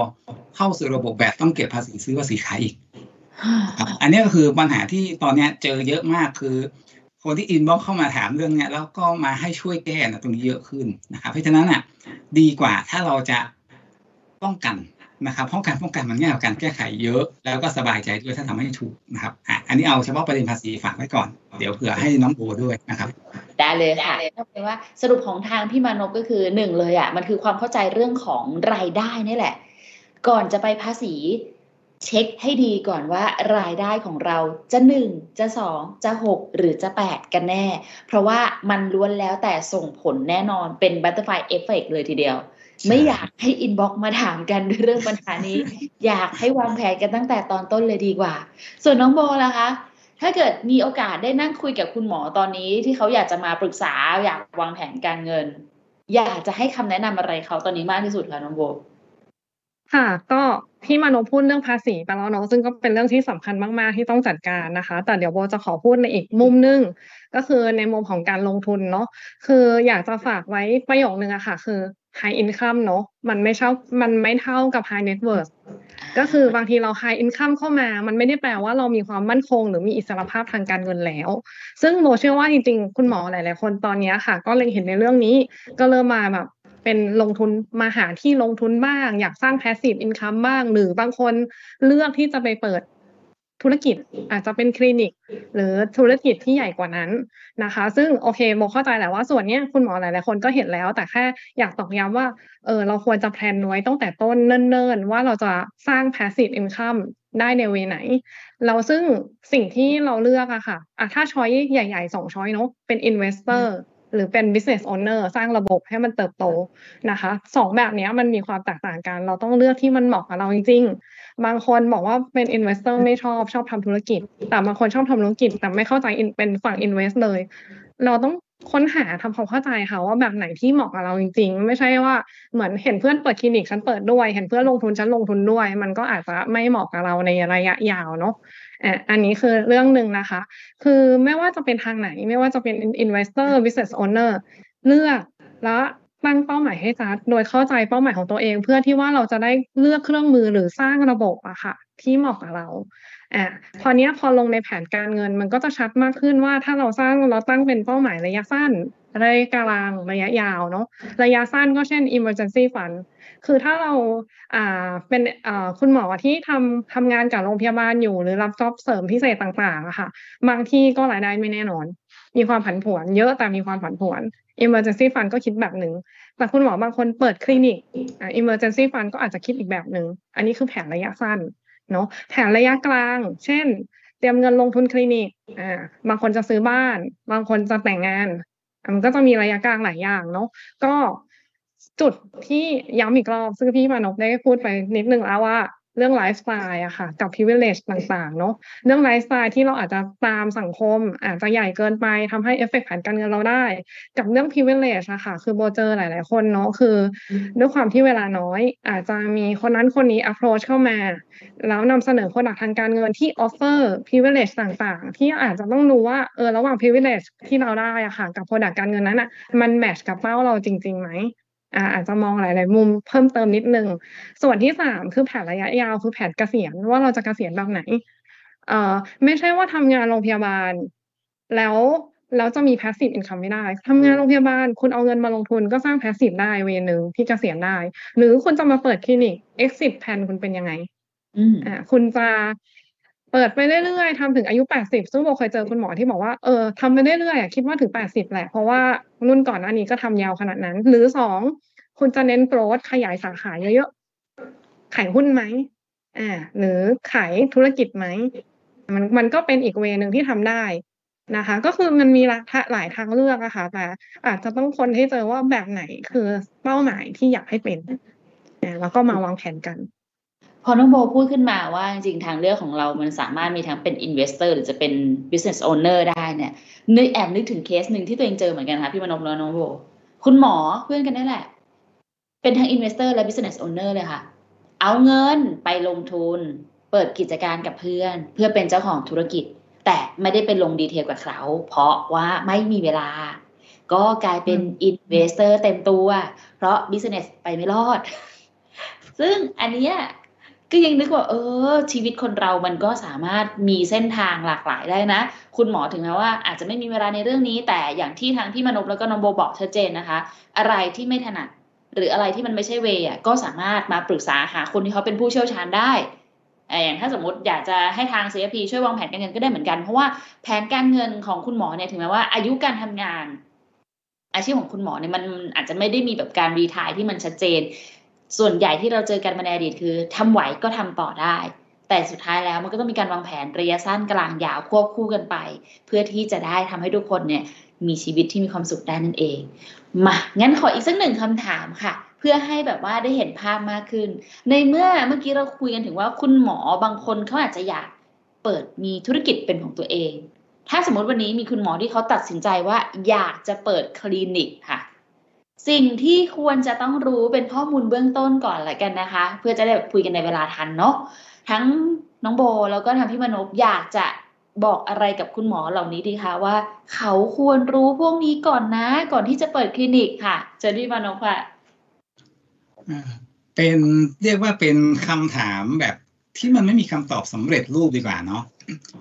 เข้าสู่ระบบ VAT ต้องเก็บภาษีซื้อภาษีขายอีกอันนี้ก็คือปัญหาที่ตอนนี้เจอเยอะมากคือ คนที่ inbox เข้ามาถามเรื่องเนี้ยแล้วก็มาให้ช่วยแก้นะตรงนี้เยอะขึ้นนะครับเพราะฉะนั้นอะ ดีกว่าถ้าเราจะป้องกัน นะครับป้องกันป้องกันมันง่ายกว่าการแก้ไขเยอะ แล้วก็สบายใจด้วยถ้าทำให้ถูกนะครับอะอันนี้เอาเฉพาะประเด็นภาษีฝากไว้ก่อน เดี๋ยวเผื่อให้น้องโบด้วยนะครับได้เลยค่ะก็แปลว่าสรุปของทางพี่มานพก็คือหนึ่งเลยอะมันคือความเข้าใจเรื่องของรายได้นี่แหละ ก่อนจะไปภาษีเช็คให้ดีก่อนว่ารายได้ของเราจะหนึ่งจะสองจะหกหรือจะแปดกันแน่ เพราะว่ามันล้วนแล้วแต่ส่งผลแน่นอนเป็น butterfly effect เลยทีเดียว ไม่อยากให้ inbox มาถามกันด้วยเรื่องปัญหานี้ อยากให้วางแผนกันตั้งแต่ตอนต้นเลยดีกว่า ส่วนน้องโบล่ะคะ ถ้าเกิดมีโอกาสได้นั่งคุยกับคุณหมอตอนนี้ ที่เขาอยากจะมาปรึกษาอยากวางแผนการเงิน อยากจะให้คำแนะนำอะไรเขาตอนนี้มากที่สุดคะน้องโบค่ะก็พี่มโนพูดเรื่องภาษีไปแล้วเนาะซึ่งก็เป็นเรื่องที่สำคัญมาก ๆ ที่ต้องจัดการนะคะ แต่เดี๋ยวโบจะขอพูดในอีกมุมนึง ก็คือในมุมของการลงทุนเนาะคืออยากจะฝากไว้ประโยคนึงอะค่ะ คือ high income เนาะมันไม่เท่ามันไม่เท่ากับ high net worth ก็คือบางทีเรา high income เข้ามา มันไม่ได้แปลว่าเรามีความมั่นคง หรือมีอิสรภาพทางการเงินแล้ว ซึ่งโบเชื่อว่าจริงๆ คุณหมอหลายๆ คนตอนนี้ค่ะ ก็เล็งเห็นในเรื่องนี้ ก็เริ่มมาแบบเป็นลงทุนมาหาที่ลงทุนบ้าง อยากสร้าง passive income บ้าง หรือบางคนเลือกที่จะไปเปิด ธุรกิจอาจจะเป็นคลินิก หรือธุรกิจที่ใหญ่กว่านั้นนะคะ ซึ่งโอเคโมเข้าใจแหละว่าส่วนนี้คุณหมอหลายๆคนก็เห็นแล้ว แต่แค่อยากตอกย้ำว่าเออเราควรจะ plan ไว้ตั้งแต่ต้นเนิ่นๆ ว่าเราจะสร้าง passive income ได้ใน way ไหน เราซึ่งสิ่งที่เราเลือกอะค่ะอะถ้า choice ใหญ่ๆสอง choice เนาะเป็น investor หรือเป็น business owner สร้างระบบให้มันเติบโตนะคะสองแบบนี้มันมีความแตกต่างกัน เราต้องเลือกที่มันเหมาะกับเราจริงๆ บางคนบอกว่าเป็น investor ไม่ชอบชอบทำธุรกิจ แต่บางคนชอบทำธุรกิจ แต่ไม่เข้าใจ in- เป็นฝั่ง invest เลย เราต้องค้นหาทำความเข้าใจค่ะว่าแบบไหนที่เหมาะกับเราจริง ๆ ไม่ใช่ว่าเหมือนเห็นเพื่อนเปิดคลินิกฉันเปิดด้วย เห็นเพื่อนลงทุนฉันลงทุนด้วย มันก็อาจจะไม่เหมาะกับเราในระยะยาวเนาะอะอันนี้คือเรื่องหนึ่งนะคะ คือไม่ว่าจะเป็นทางไหน ไม่ว่าจะเป็น investor business owner เลือกและ ตั้งเป้าหมายให้ชัด โดยเข้าใจเป้าหมายของตัวเอง เพื่อที่ว่าเราจะได้เลือกเครื่องมือหรือสร้างระบบอะค่ะ ที่เหมาะกับเราอะพอเนี้ยพอลงในแผนการเงินมันก็จะชัดมากขึ้นว่าถ้าเราสร้างเราตั้งเป็นเป้าหมายระยะสั้น ระยะกลางระยะยาวเนาะระยะสั้นก็เช่น emergency fund คือถ้าเราอ่าเป็นอ่าคุณหมอที่ทำทำงานกับโรงพยาบาลอยู่ หรือรับจ็อบเสริมพิเศษต่างๆอะค่ะ บางที่ก็รายได้ไม่แน่นอน มีความผันผวน เยอะแต่มีความผันผวน emergency fund ก็คิดแบบหนึ่งแต่คุณหมอบางคนเปิดคลินิกอ่า emergency fund ก็อาจจะคิดอีกแบบหนึ่งอันนี้คือแผนระยะสั้นเนาะแผนระยะกลาง เช่น เตรียมเงินลงทุนคลินิกอ่าบางคนจะซื้อบ้าน บางคนจะแต่งงานมันก็จะมีระยะกลางหลายอย่างเนาะก็จุดที่ย้ำอีกรอบซึ่งพี่มานพได้พูดไปนิดนึงแล้วว่า เรื่องไลฟ์สไตล์อะค่ะกับ privilege ต่างๆเนาะเรื่องไลฟ์สไตล์ที่เราอาจจะตามสังคม อาจจะใหญ่เกินไปทำให้เอฟเฟกต์แผนการเงินเราได้ กับเรื่อง privilege อะค่ะ คือโบเจอหลาย ๆ คนเนาะคือด้วยความที่เวลาน้อย อาจจะมีคนนั้นคนนี้ approach เข้ามา แล้วนำเสนอ product ทางการเงินที่ offer privilege ต่างๆ ที่อาจจะต้องดูว่าเออระหว่าง privilege ที่เราได้อะค่ะกับ product การเงินนั้นอะมันแมทช์กับเป้าเราจริงๆไหม อ่าอาจจะมองหลาย ๆ มุมเพิ่มเติมนิดนึง ส่วนที่สามคือแผนระยะยาวคือแผนเกษียณว่าเราจะเกษียณแบบไหนเอ่อไม่ใช่ว่าทำงานโรงพยาบาล แล้วแล้วจะมี passive income ไม่ได้ทำงานโรงพยาบาล คุณเอาเงินมาลงทุนก็สร้าง passive ได้เวนึงที่เกษียณได้ หรือคุณจะมาเปิดคลินิก exit plan คุณเป็นยังไงอืมอ่าคุณจะเปิดไปเรื่อยๆทำถึงอายุ 80 ซึ่งโบเคยเจอคุณหมอที่บอกว่า เออทำไปเรื่อยๆอะคิดว่าถึง 80 แหละ เพราะว่ารุ่นก่อนหน้านี้ก็ทำยาวขนาดนั้น หรือสอง คุณจะเน้นโกรธขยายสาขาเยอะๆ ขายหุ้นไหมอ่า หรือขายธุรกิจไหม มันมันก็เป็นอีกเวนึงที่ทำได้นะคะ ก็คือมันมีหลายทางเลือกอะค่ะแต่อาจจะต้องคนให้เจอว่าแบบไหนคือเป้าหมายที่อยากให้เป็นแล้วก็มาวางแผนกันพอน้องโบพูดขึ้นมาว่าจริงๆทางเลือกของเรามันสามารถมีทั้งเป็น investor หรือจะเป็น business owner ได้เนี่ยนึกแอบนึกถึงเคสหนึ่งที่ตัวเองเจอเหมือนกันค่ะพี่มนพแลน้องโบ คุณหมอเพื่อนกันนั่นแหละ เป็นทั้ง investor และ business owner เลยค่ะ เอาเงินไปลงทุน เปิดกิจการกับเพื่อน เพื่อเป็นเจ้าของธุรกิจ แต่ไม่ได้เป็นลงดีเทลกับเขาเพราะว่าไม่มีเวลา ก็กลายเป็น investor เต็มตัว เพราะ business ไปไม่รอด ซึ่งอันเนี้ยก็ยังนึกว่า เออ ชีวิตคนเรามันก็สามารถมีเส้นทางหลากหลายได้นะ คุณหมอถึงแม้ว่า อาจจะไม่มีเวลาในเรื่องนี้ แต่อย่างที่ทางพี่มนพแล้วก็น้องโบบอกชัดเจนนะคะ อะไรที่ไม่ถนัด หรืออะไรที่มันไม่ใช่เวย์อะก็สามารถมาปรึกษาหาคนที่เขาเป็นผู้เชี่ยวชาญได้อย่างถ้าสมมติอยากจะให้ทาง CFP ช่วยวางแผนการเงินก็ได้เหมือนกัน เพราะว่าแผนการเงินของคุณหมอเนี่ยถึงแม้ว่าอายุการทำงาน อาชีพของคุณหมอเนี่ยมันอาจจะไม่ได้มีแบบการรีทายที่มันชัดเจน ส่วนใหญ่ที่เราเจอกันมาในอดีตคือทำไหวก็ทำต่อได้ แต่สุดท้ายแล้วมันก็ต้องมีการวางแผนระยะสั้นกลางยาวควบคู่กันไป เพื่อที่จะได้ทำให้ทุกคนเนี่ย มีชีวิตที่มีความสุขได้นั่นเอง มา งั้นขออีกสักหนึ่งคำถามค่ะ เพื่อให้แบบว่าได้เห็นภาพมากขึ้น ในเมื่อเมื่อกี้เราคุยกันถึงว่าคุณหมอบางคนเขาอาจจะอยากเปิดมีธุรกิจเป็นของตัวเอง ถ้าสมมติวันนี้มีคุณหมอที่เขาตัดสินใจว่าอยากจะเปิดคลินิกค่ะ สิ่งที่ควรจะต้องรู้เป็นข้อมูลเบื้องต้นก่อนละกันนะคะ เพื่อจะได้คุยกันในเวลาทันเนาะ ทั้งน้องโบแล้วก็ทางพี่มนพอยากจะ บอกอะไรกับคุณหมอเหล่านี้ดีคะว่า เขาควรรู้พวกนี้ก่อนนะ ก่อนที่จะเปิดคลินิกค่ะเจอที่มนพค่ะอ่าเป็นเรียกว่าเป็นคำถามแบบที่มันไม่มีคำตอบสำเร็จรูปดีกว่าเนาะ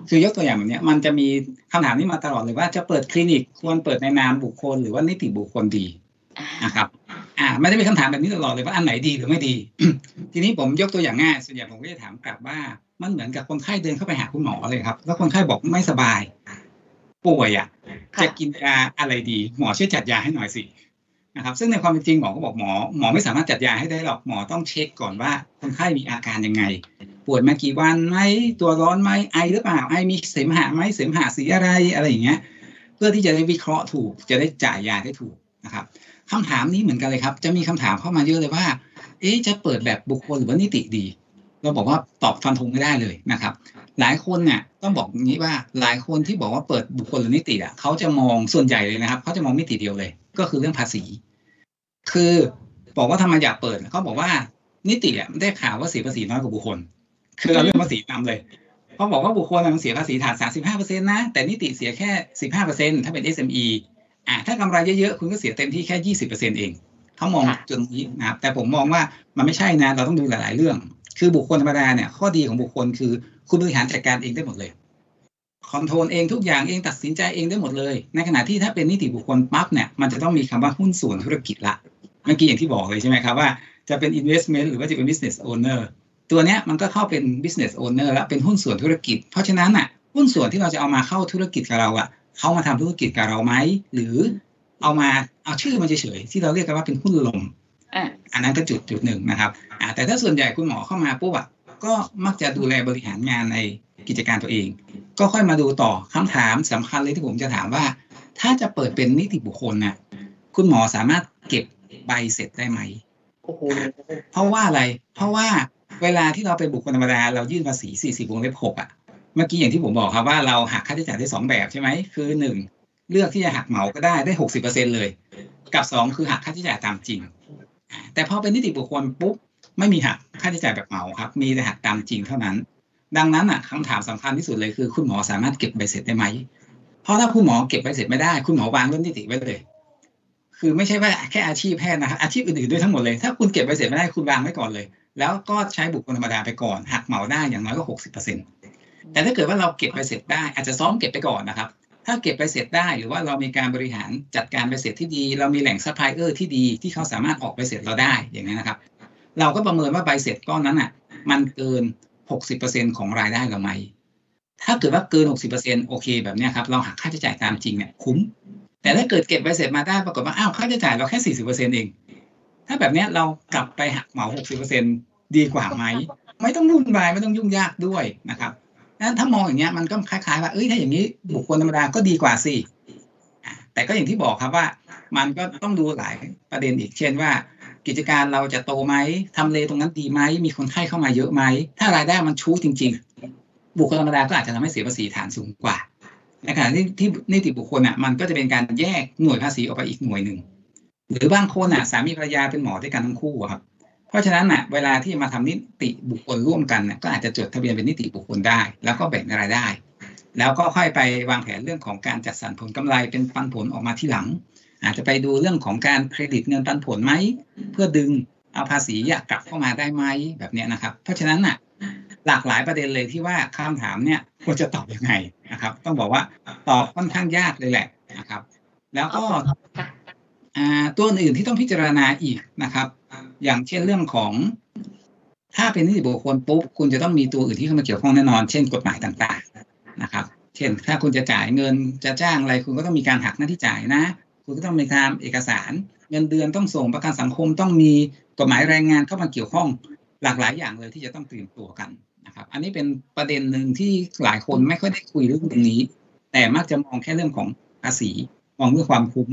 คือยกตัวอย่างแบบเนี้ยมันจะมีคำถามนี้มาตลอดเลยว่าจะเปิดคลินิกควรเปิดในนามบุคคล หรือว่านิติบุคคลดีนะครับ อ่าไม่ได้เป็นคำถามแบบนี้ตลอดเลยว่าอันไหนดีหรือไม่ดี ทีนี้ผมยกตัวอย่างง่ายส่วนใหญ่ผมก็จะถามกลับว่า มันเหมือนกับคนไข้เดินเข้าไปหาคุณหมอเลยครับ แล้วคนไข้บอกไม่สบาย ป่วยอะค่ะจะกินยาอะไรดี หมอช่วยจัดยาให้หน่อยสินะครับ ซึ่งในความเป็นจริงหมอก็บอกหมอหมอไม่สามารถจัดยาให้ได้หรอกหมอต้องเช็คก่อนว่าคนไข้มีอาการยังไงปวดมากี่วันไหมตัวร้อนไหมไอหรือเปล่าไอมีเสมหะไหมเสมหะสีอะไรอะไรอย่างเงี้ย เพื่อที่จะได้วิเคราะห์ถูกจะได้จ่ายยาได้ถูกนะครับ คำถามนี้เหมือนกันเลยครับ จะมีคำถามเข้ามาเยอะเลยว่า เอ๊ะจะเปิดแบบบุคคลหรือว่านิติดี เราบอกว่าตอบฟันธงไม่ได้เลยนะครับ หลายคนเนี่ยต้องบอกอย่างนี้ว่าหลายคนที่บอกว่าเปิดบุคคลหรือนิติอะเขาจะมองส่วนใหญ่เลยนะครับเขาจะมองมิติเดียวเลย ก็คือเรื่องภาษี คือบอกว่าทำไมอยากเปิดเขาบอกว่านิติอะได้ข่าวว่าเสียภาษีน้อยกว่าบุคคล คือเอาเรื่องภาษีนำเลยเขาบอกว่าบุคคลน่ะมันเสียภาษีฐานสามสิบห้าเปอร์เซ็นต์นะ แต่นิติเสียแค่สิบห้าเปอร์เซ็นถ้าเป็น SME อ่าถ้ากำไรเยอะๆ คุณก็เสียเต็มที่แค่ยี่สิบเปอร์เซ็นเอง เขามองค่ะจนนี้นะครับแต่ผมมองว่ามันไม่ใช่นะ เราต้องดูหลาย ๆ เรื่อง คือบุคคลธรรมดาเนี่ย ข้อดีของบุคคลคือคุณบริหารจัดการเองได้หมดเลยคอนโทรลเองทุกอย่างเองตัดสินใจเองได้หมดเลย ในขณะที่ถ้าเป็นนิติบุคคลปั๊บเนี่ยมันจะต้องมีคำว่าหุ้นส่วนธุรกิจละ เมื่อกี้อย่างที่บอกเลยใช่ไหมครับว่าจะเป็น investment หรือว่าจะเป็น business owner ตัวเนี้ยมันก็เข้าเป็น business owner แล้วเป็นหุ้นส่วนธุรกิจ เพราะฉะนั้นอะหุ้นส่วนที่เราจะเอามาเข้าธุรกิจกับเราอะ เขามาทำธุรกิจกับเราไหมหรือเอามาเอาชื่อมันเฉยๆที่เราเรียกกันว่าเป็นหุ้นลมอะอันนั้นก็จุดจุดหนึ่งนะครับอ่าแต่ถ้าส่วนใหญ่คุณหมอเข้ามาปุ๊บอะก็มักจะดูแลบริหารงานในกิจการตัวเอง ก็ค่อยมาดูต่อคำถามสำคัญเลยที่ผมจะถามว่า ถ้าจะเปิดเป็นนิติบุคคลน่ะคุณหมอสามารถเก็บใบเสร็จได้ไหมโอ้โหเพราะว่าอะไร เพราะว่าเวลาที่เราเป็นบุคคลธรรมดาเรายื่นภาษี 40วงเล็บ6อะ เมื่อกี้อย่างที่ผมบอกครับว่าเราหักค่าใช้จ่ายได้สองแบบใช่ไหมคือหนึ่งเลือกที่จะหักเหมาก็ได้ได้หกสิบเปอร์เซ็นเลย กับสองคือหักค่าใช้จ่ายตามจริง แต่พอเป็นนิติบุคคลปุ๊บไม่มีหักค่าใช้จ่ายแบบเหมาครับ มีแต่หักตามจริงเท่านั้น ดังนั้นอะคำถามสำคัญที่สุดเลยคือคุณหมอสามารถเก็บใบเสร็จได้ไหม เพราะถ้าคุณหมอเก็บใบเสร็จไม่ได้ คุณหมอวางเรื่องนิติไว้เลย คือไม่ใช่ว่าแค่อาชีพแพทย์นะครับอาชีพอื่นๆด้วยทั้งหมดเลย ถ้าคุณเก็บใบเสร็จไม่ได้คุณวางไว้ก่อนเลย แล้วก็ใช้บุคคลธรรมดาไปก่อน หักเหมาได้อย่างน้อยก็หกสิบเปอร์เซ็นต์ แต่ถ้าเกิดว่าเราเก็บใบเสร็จได้อาจจะซ้อมเก็บไปก่อนนะครับ ถ้าเก็บใบเสร็จได้หรือว่าเรามีการบริหารจัดการใบเสร็จที่ดี เรามีแหล่งซัพพลายเออร์ที่ดีที่เขาสามารถออกใบเสร็จเราได้อย่างนี้นะครับเราก็ประเมินว่าใบเสร็จก้อนนั้นอะ มันเกินหกสิบเปอร์เซ็นของรายได้เราไหม ถ้าเกิดว่าเกินหกสิบเปอร์เซ็นโอเคแบบนี้ครับเราหักค่าใช้จ่ายตามจริงเนี่ยคุ้ม แต่ถ้าเกิดเก็บใบเสร็จมาได้ปรากฏว่าอ้าวค่าใช้จ่ายเราแค่สี่สิบเปอร์เซ็นเอง ถ้าแบบนี้เรากลับไปหักเหมาหกสิบเปอร์เซ็นดีกว่าไหม ไม่ต้องวุ่นวายไม่ต้องยุ่งยากด้วยนะครับ นั้นถ้ามองอย่างเงี้ยมันก็คล้ายๆว่าเอ้ยถ้าอย่างนี้บุคคลธรรมดาก็ดีกว่าสิแต่ก็อย่างที่บอกครับว่า มันก็ต้องดูหลายประเด็นอีก เช่นว่า กิจการเราจะโตไหมทำเลตรงนั้นดีไหมมีคนไข้เข้ามาเยอะไหมถ้ารายได้มันชู้จริง ๆ บุคคลธรรมดาก็อาจจะทำให้เสียภาษีฐานสูงกว่าในขณะที่ที่นิติบุคคลอะมันก็จะเป็นการแยกหน่วยภาษีออกไปอีกหน่วยหนึ่งหรือบางคนอะสามีภรรยาเป็นหมอด้วยกันทั้งคู่ครับ เพราะฉะนั้นน่ะเวลาที่มาทำนิติบุคคลร่วมกันน่ะก็อาจจะจดทะเบียนเป็นนิติบุคคลได้ แล้วก็แบ่งรายได้ แล้วก็ค่อยไปวางแผนเรื่องของการจัดสรรผลกำไรเป็นปันผลออกมาที่หลัง อาจจะไปดูเรื่องของการเครดิตเงินปันผลไหมเพื่อดึงเอาภาษีอยากกลับเข้ามาได้ไหมแบบเนี้ยนะครับ เพราะฉะนั้นน่ะหลากหลายประเด็นเลยที่ว่าคำถามเนี่ยควรจะตอบยังไงนะครับ ต้องบอกว่าตอบค่อนข้างยากเลยแหละนะครับ แล้วก็อ่าตัวอื่นที่ต้องพิจารณาอีกนะครับ อย่างเช่นเรื่องของ ถ้าเป็นนิติบุคคลปุ๊บคุณจะต้องมีตัวอื่นที่เข้ามาเกี่ยวข้องแน่นอน เช่นกฎหมายต่างๆนะครับ เช่น ถ้าคุณจะจ่ายเงินจะจ้างอะไร คุณก็ต้องมีการหักหน้าที่จ่ายนะ คุณก็ต้องมีทำเอกสาร เงินเดือนต้องส่งประกันสังคมต้องมีกฎหมายแรงงานเข้ามาเกี่ยวข้องหลากหลายอย่างเลยที่จะต้องเตรียมตัวกันนะครับ อันนี้เป็นประเด็นหนึ่งที่หลายคนไม่ค่อยได้คุยเรื่องตรงนี้ แต่มักจะมองแค่เรื่องของภาษีมองเรื่องความคุ้ม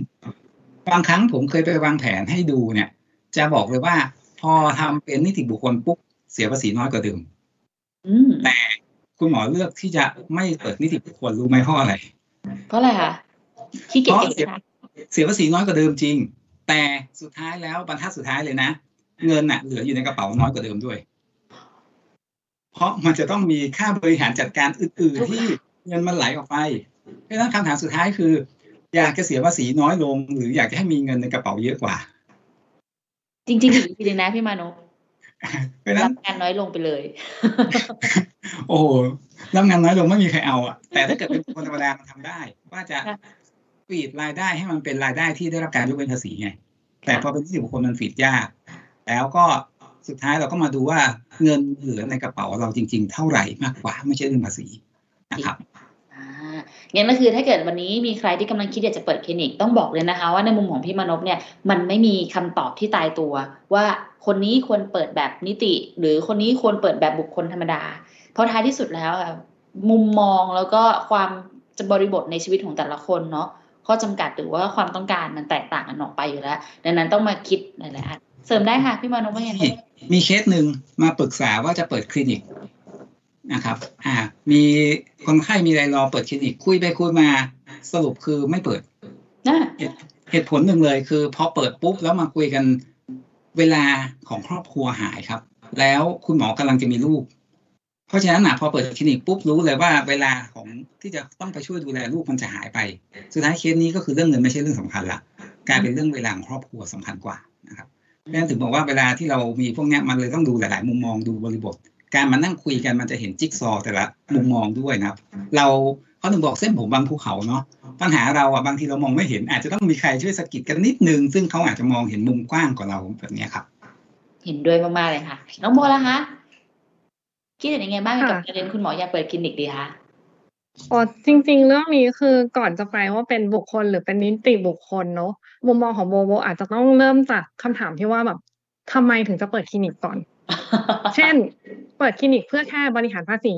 บางครั้งผมเคยไปวางแผนให้ดูเนี่ย จะบอกเลยว่า พอทำเป็นนิติบุคคลปุ๊บเสียภาษีน้อยกว่าเดิมอืมแต่คุณหมอเลือกที่จะไม่เปิดนิติบุคคลรู้ไหมเพราะอะไรเพราะอะไรคะขี้เกียจเพราะเก็บเสียค่ะเสียภาษีน้อยกว่าเดิมจริง แต่สุดท้ายแล้วบรรทัดสุดท้ายเลยนะ เงินน่ะเหลืออยู่ในกระเป๋าน้อยกว่าเดิมด้วย เพราะมันจะต้องมีค่าบริหารจัดการอื่น ๆ ที่เงินมันไหลออกไปเพราะฉะนั้นคำถามสุดท้ายคือ อยากจะเสียภาษีน้อยลง หรืออยากจะให้มีเงินในกระเป๋าเยอะกว่า จริงๆอีกทีหนึงนะพี่มานุเพราะฉะนั้รันบงานน้อยลงไปเลย โอ้โหรับงานน้อยลงไม่มีใครเอาอะ แต่ถ้าเกิดเป็นคนธรรมดามันทำได้ ว่าจะค่ะฟีดรายได้ให้มันเป็นรายได้ที่ได้รับการยกเว้นภาษีไง แต่พอเป็นนิติบุคคลมันฟีดยาก แล้วก็สุดท้ายเราก็มาดูว่าเงินเหลือในกระเป๋าเราจริง ๆ เท่าไหร่มากกว่าไม่ใช่เรื่องภาษีนะครับอ่า งั้นก็คือถ้าเกิดวันนี้มีใครที่กำลังคิดอยากจะเปิดคลินิกต้องบอกเลยนะคะ ว่าในมุมของพี่มนพเนี่ยมันไม่มีคำตอบที่ตายตัว ว่าคนนี้ควรเปิดแบบนิติ หรือคนนี้ควรเปิดแบบบุคคลธรรมดา เพราะท้ายที่สุดแล้วอะมุมมองแล้วก็ความบริบทในชีวิตของแต่ละคนเนาะข้อจำกัดหรือว่าความต้องการมันแตกต่างกันออกไปอยู่แล้ว ดังนั้นต้องมาคิดหลายๆอันเสริมได้ค่ะพี่มานพว่ายังไงนี่มีเคสหนึ่งมาปรึกษาว่าจะเปิดคลินิก นะครับอ่ามีคนไข้มีอะไรรอเปิดคลินิกคุยไปคุยมาสรุปคือไม่เปิดนะเหตุผลหนึ่งเลยคือพอเปิดปุ๊บแล้วมาคุยกันเวลาของครอบครัวหายครับ แล้วคุณหมอกำลังจะมีลูก เพราะฉะนั้นนะพอเปิดคลินิกปุ๊บรู้เลยว่าเวลาของที่จะต้องไปช่วยดูแลลูกมันจะหายไป สุดท้ายเคสนี้ก็คือเรื่องเงินไม่ใช่เรื่องสำคัญละกลายเป็นเรื่องเวลาของครอบครัวสำคัญกว่านะครับดังนั้นถึงบอกว่าเวลาที่เรามีพวกเนี้ยมันเลยต้องดูหลาย ๆ มุมมองดูบริบท การมานั่งคุยกันมันจะเห็นจิ๊กซอว์แต่ละมุมมองด้วยนะครับ เราเขาถึงบอกเส้นผมบางภูเขาเนาะปัญหาเราอะบางทีเรามองไม่เห็น อาจจะต้องมีใครช่วยสะกิดกันนิดนึง ซึ่งเขาอาจจะมองเห็นมุมกว้างกว่าเราแบบเนี้ยครับ เห็นด้วยมากๆเลยค่ะ น้องโบล่ะคะคิดเห็นยังไงบ้างค่ะกับประเด็นคุณหมออยากเปิดคลินิกดีคะอ๋อจริง ๆ เรื่องนี้คือก่อนจะไปว่าเป็นบุคคลหรือเป็นนิติบุคคลเนาะมุมมองของโบโบอาจจะต้องเริ่มจากคำถามที่ว่าแบบทำไมถึงจะเปิดคลินิกก่อน เช่น เปิดคลินิกเพื่อแค่บริหารภาษี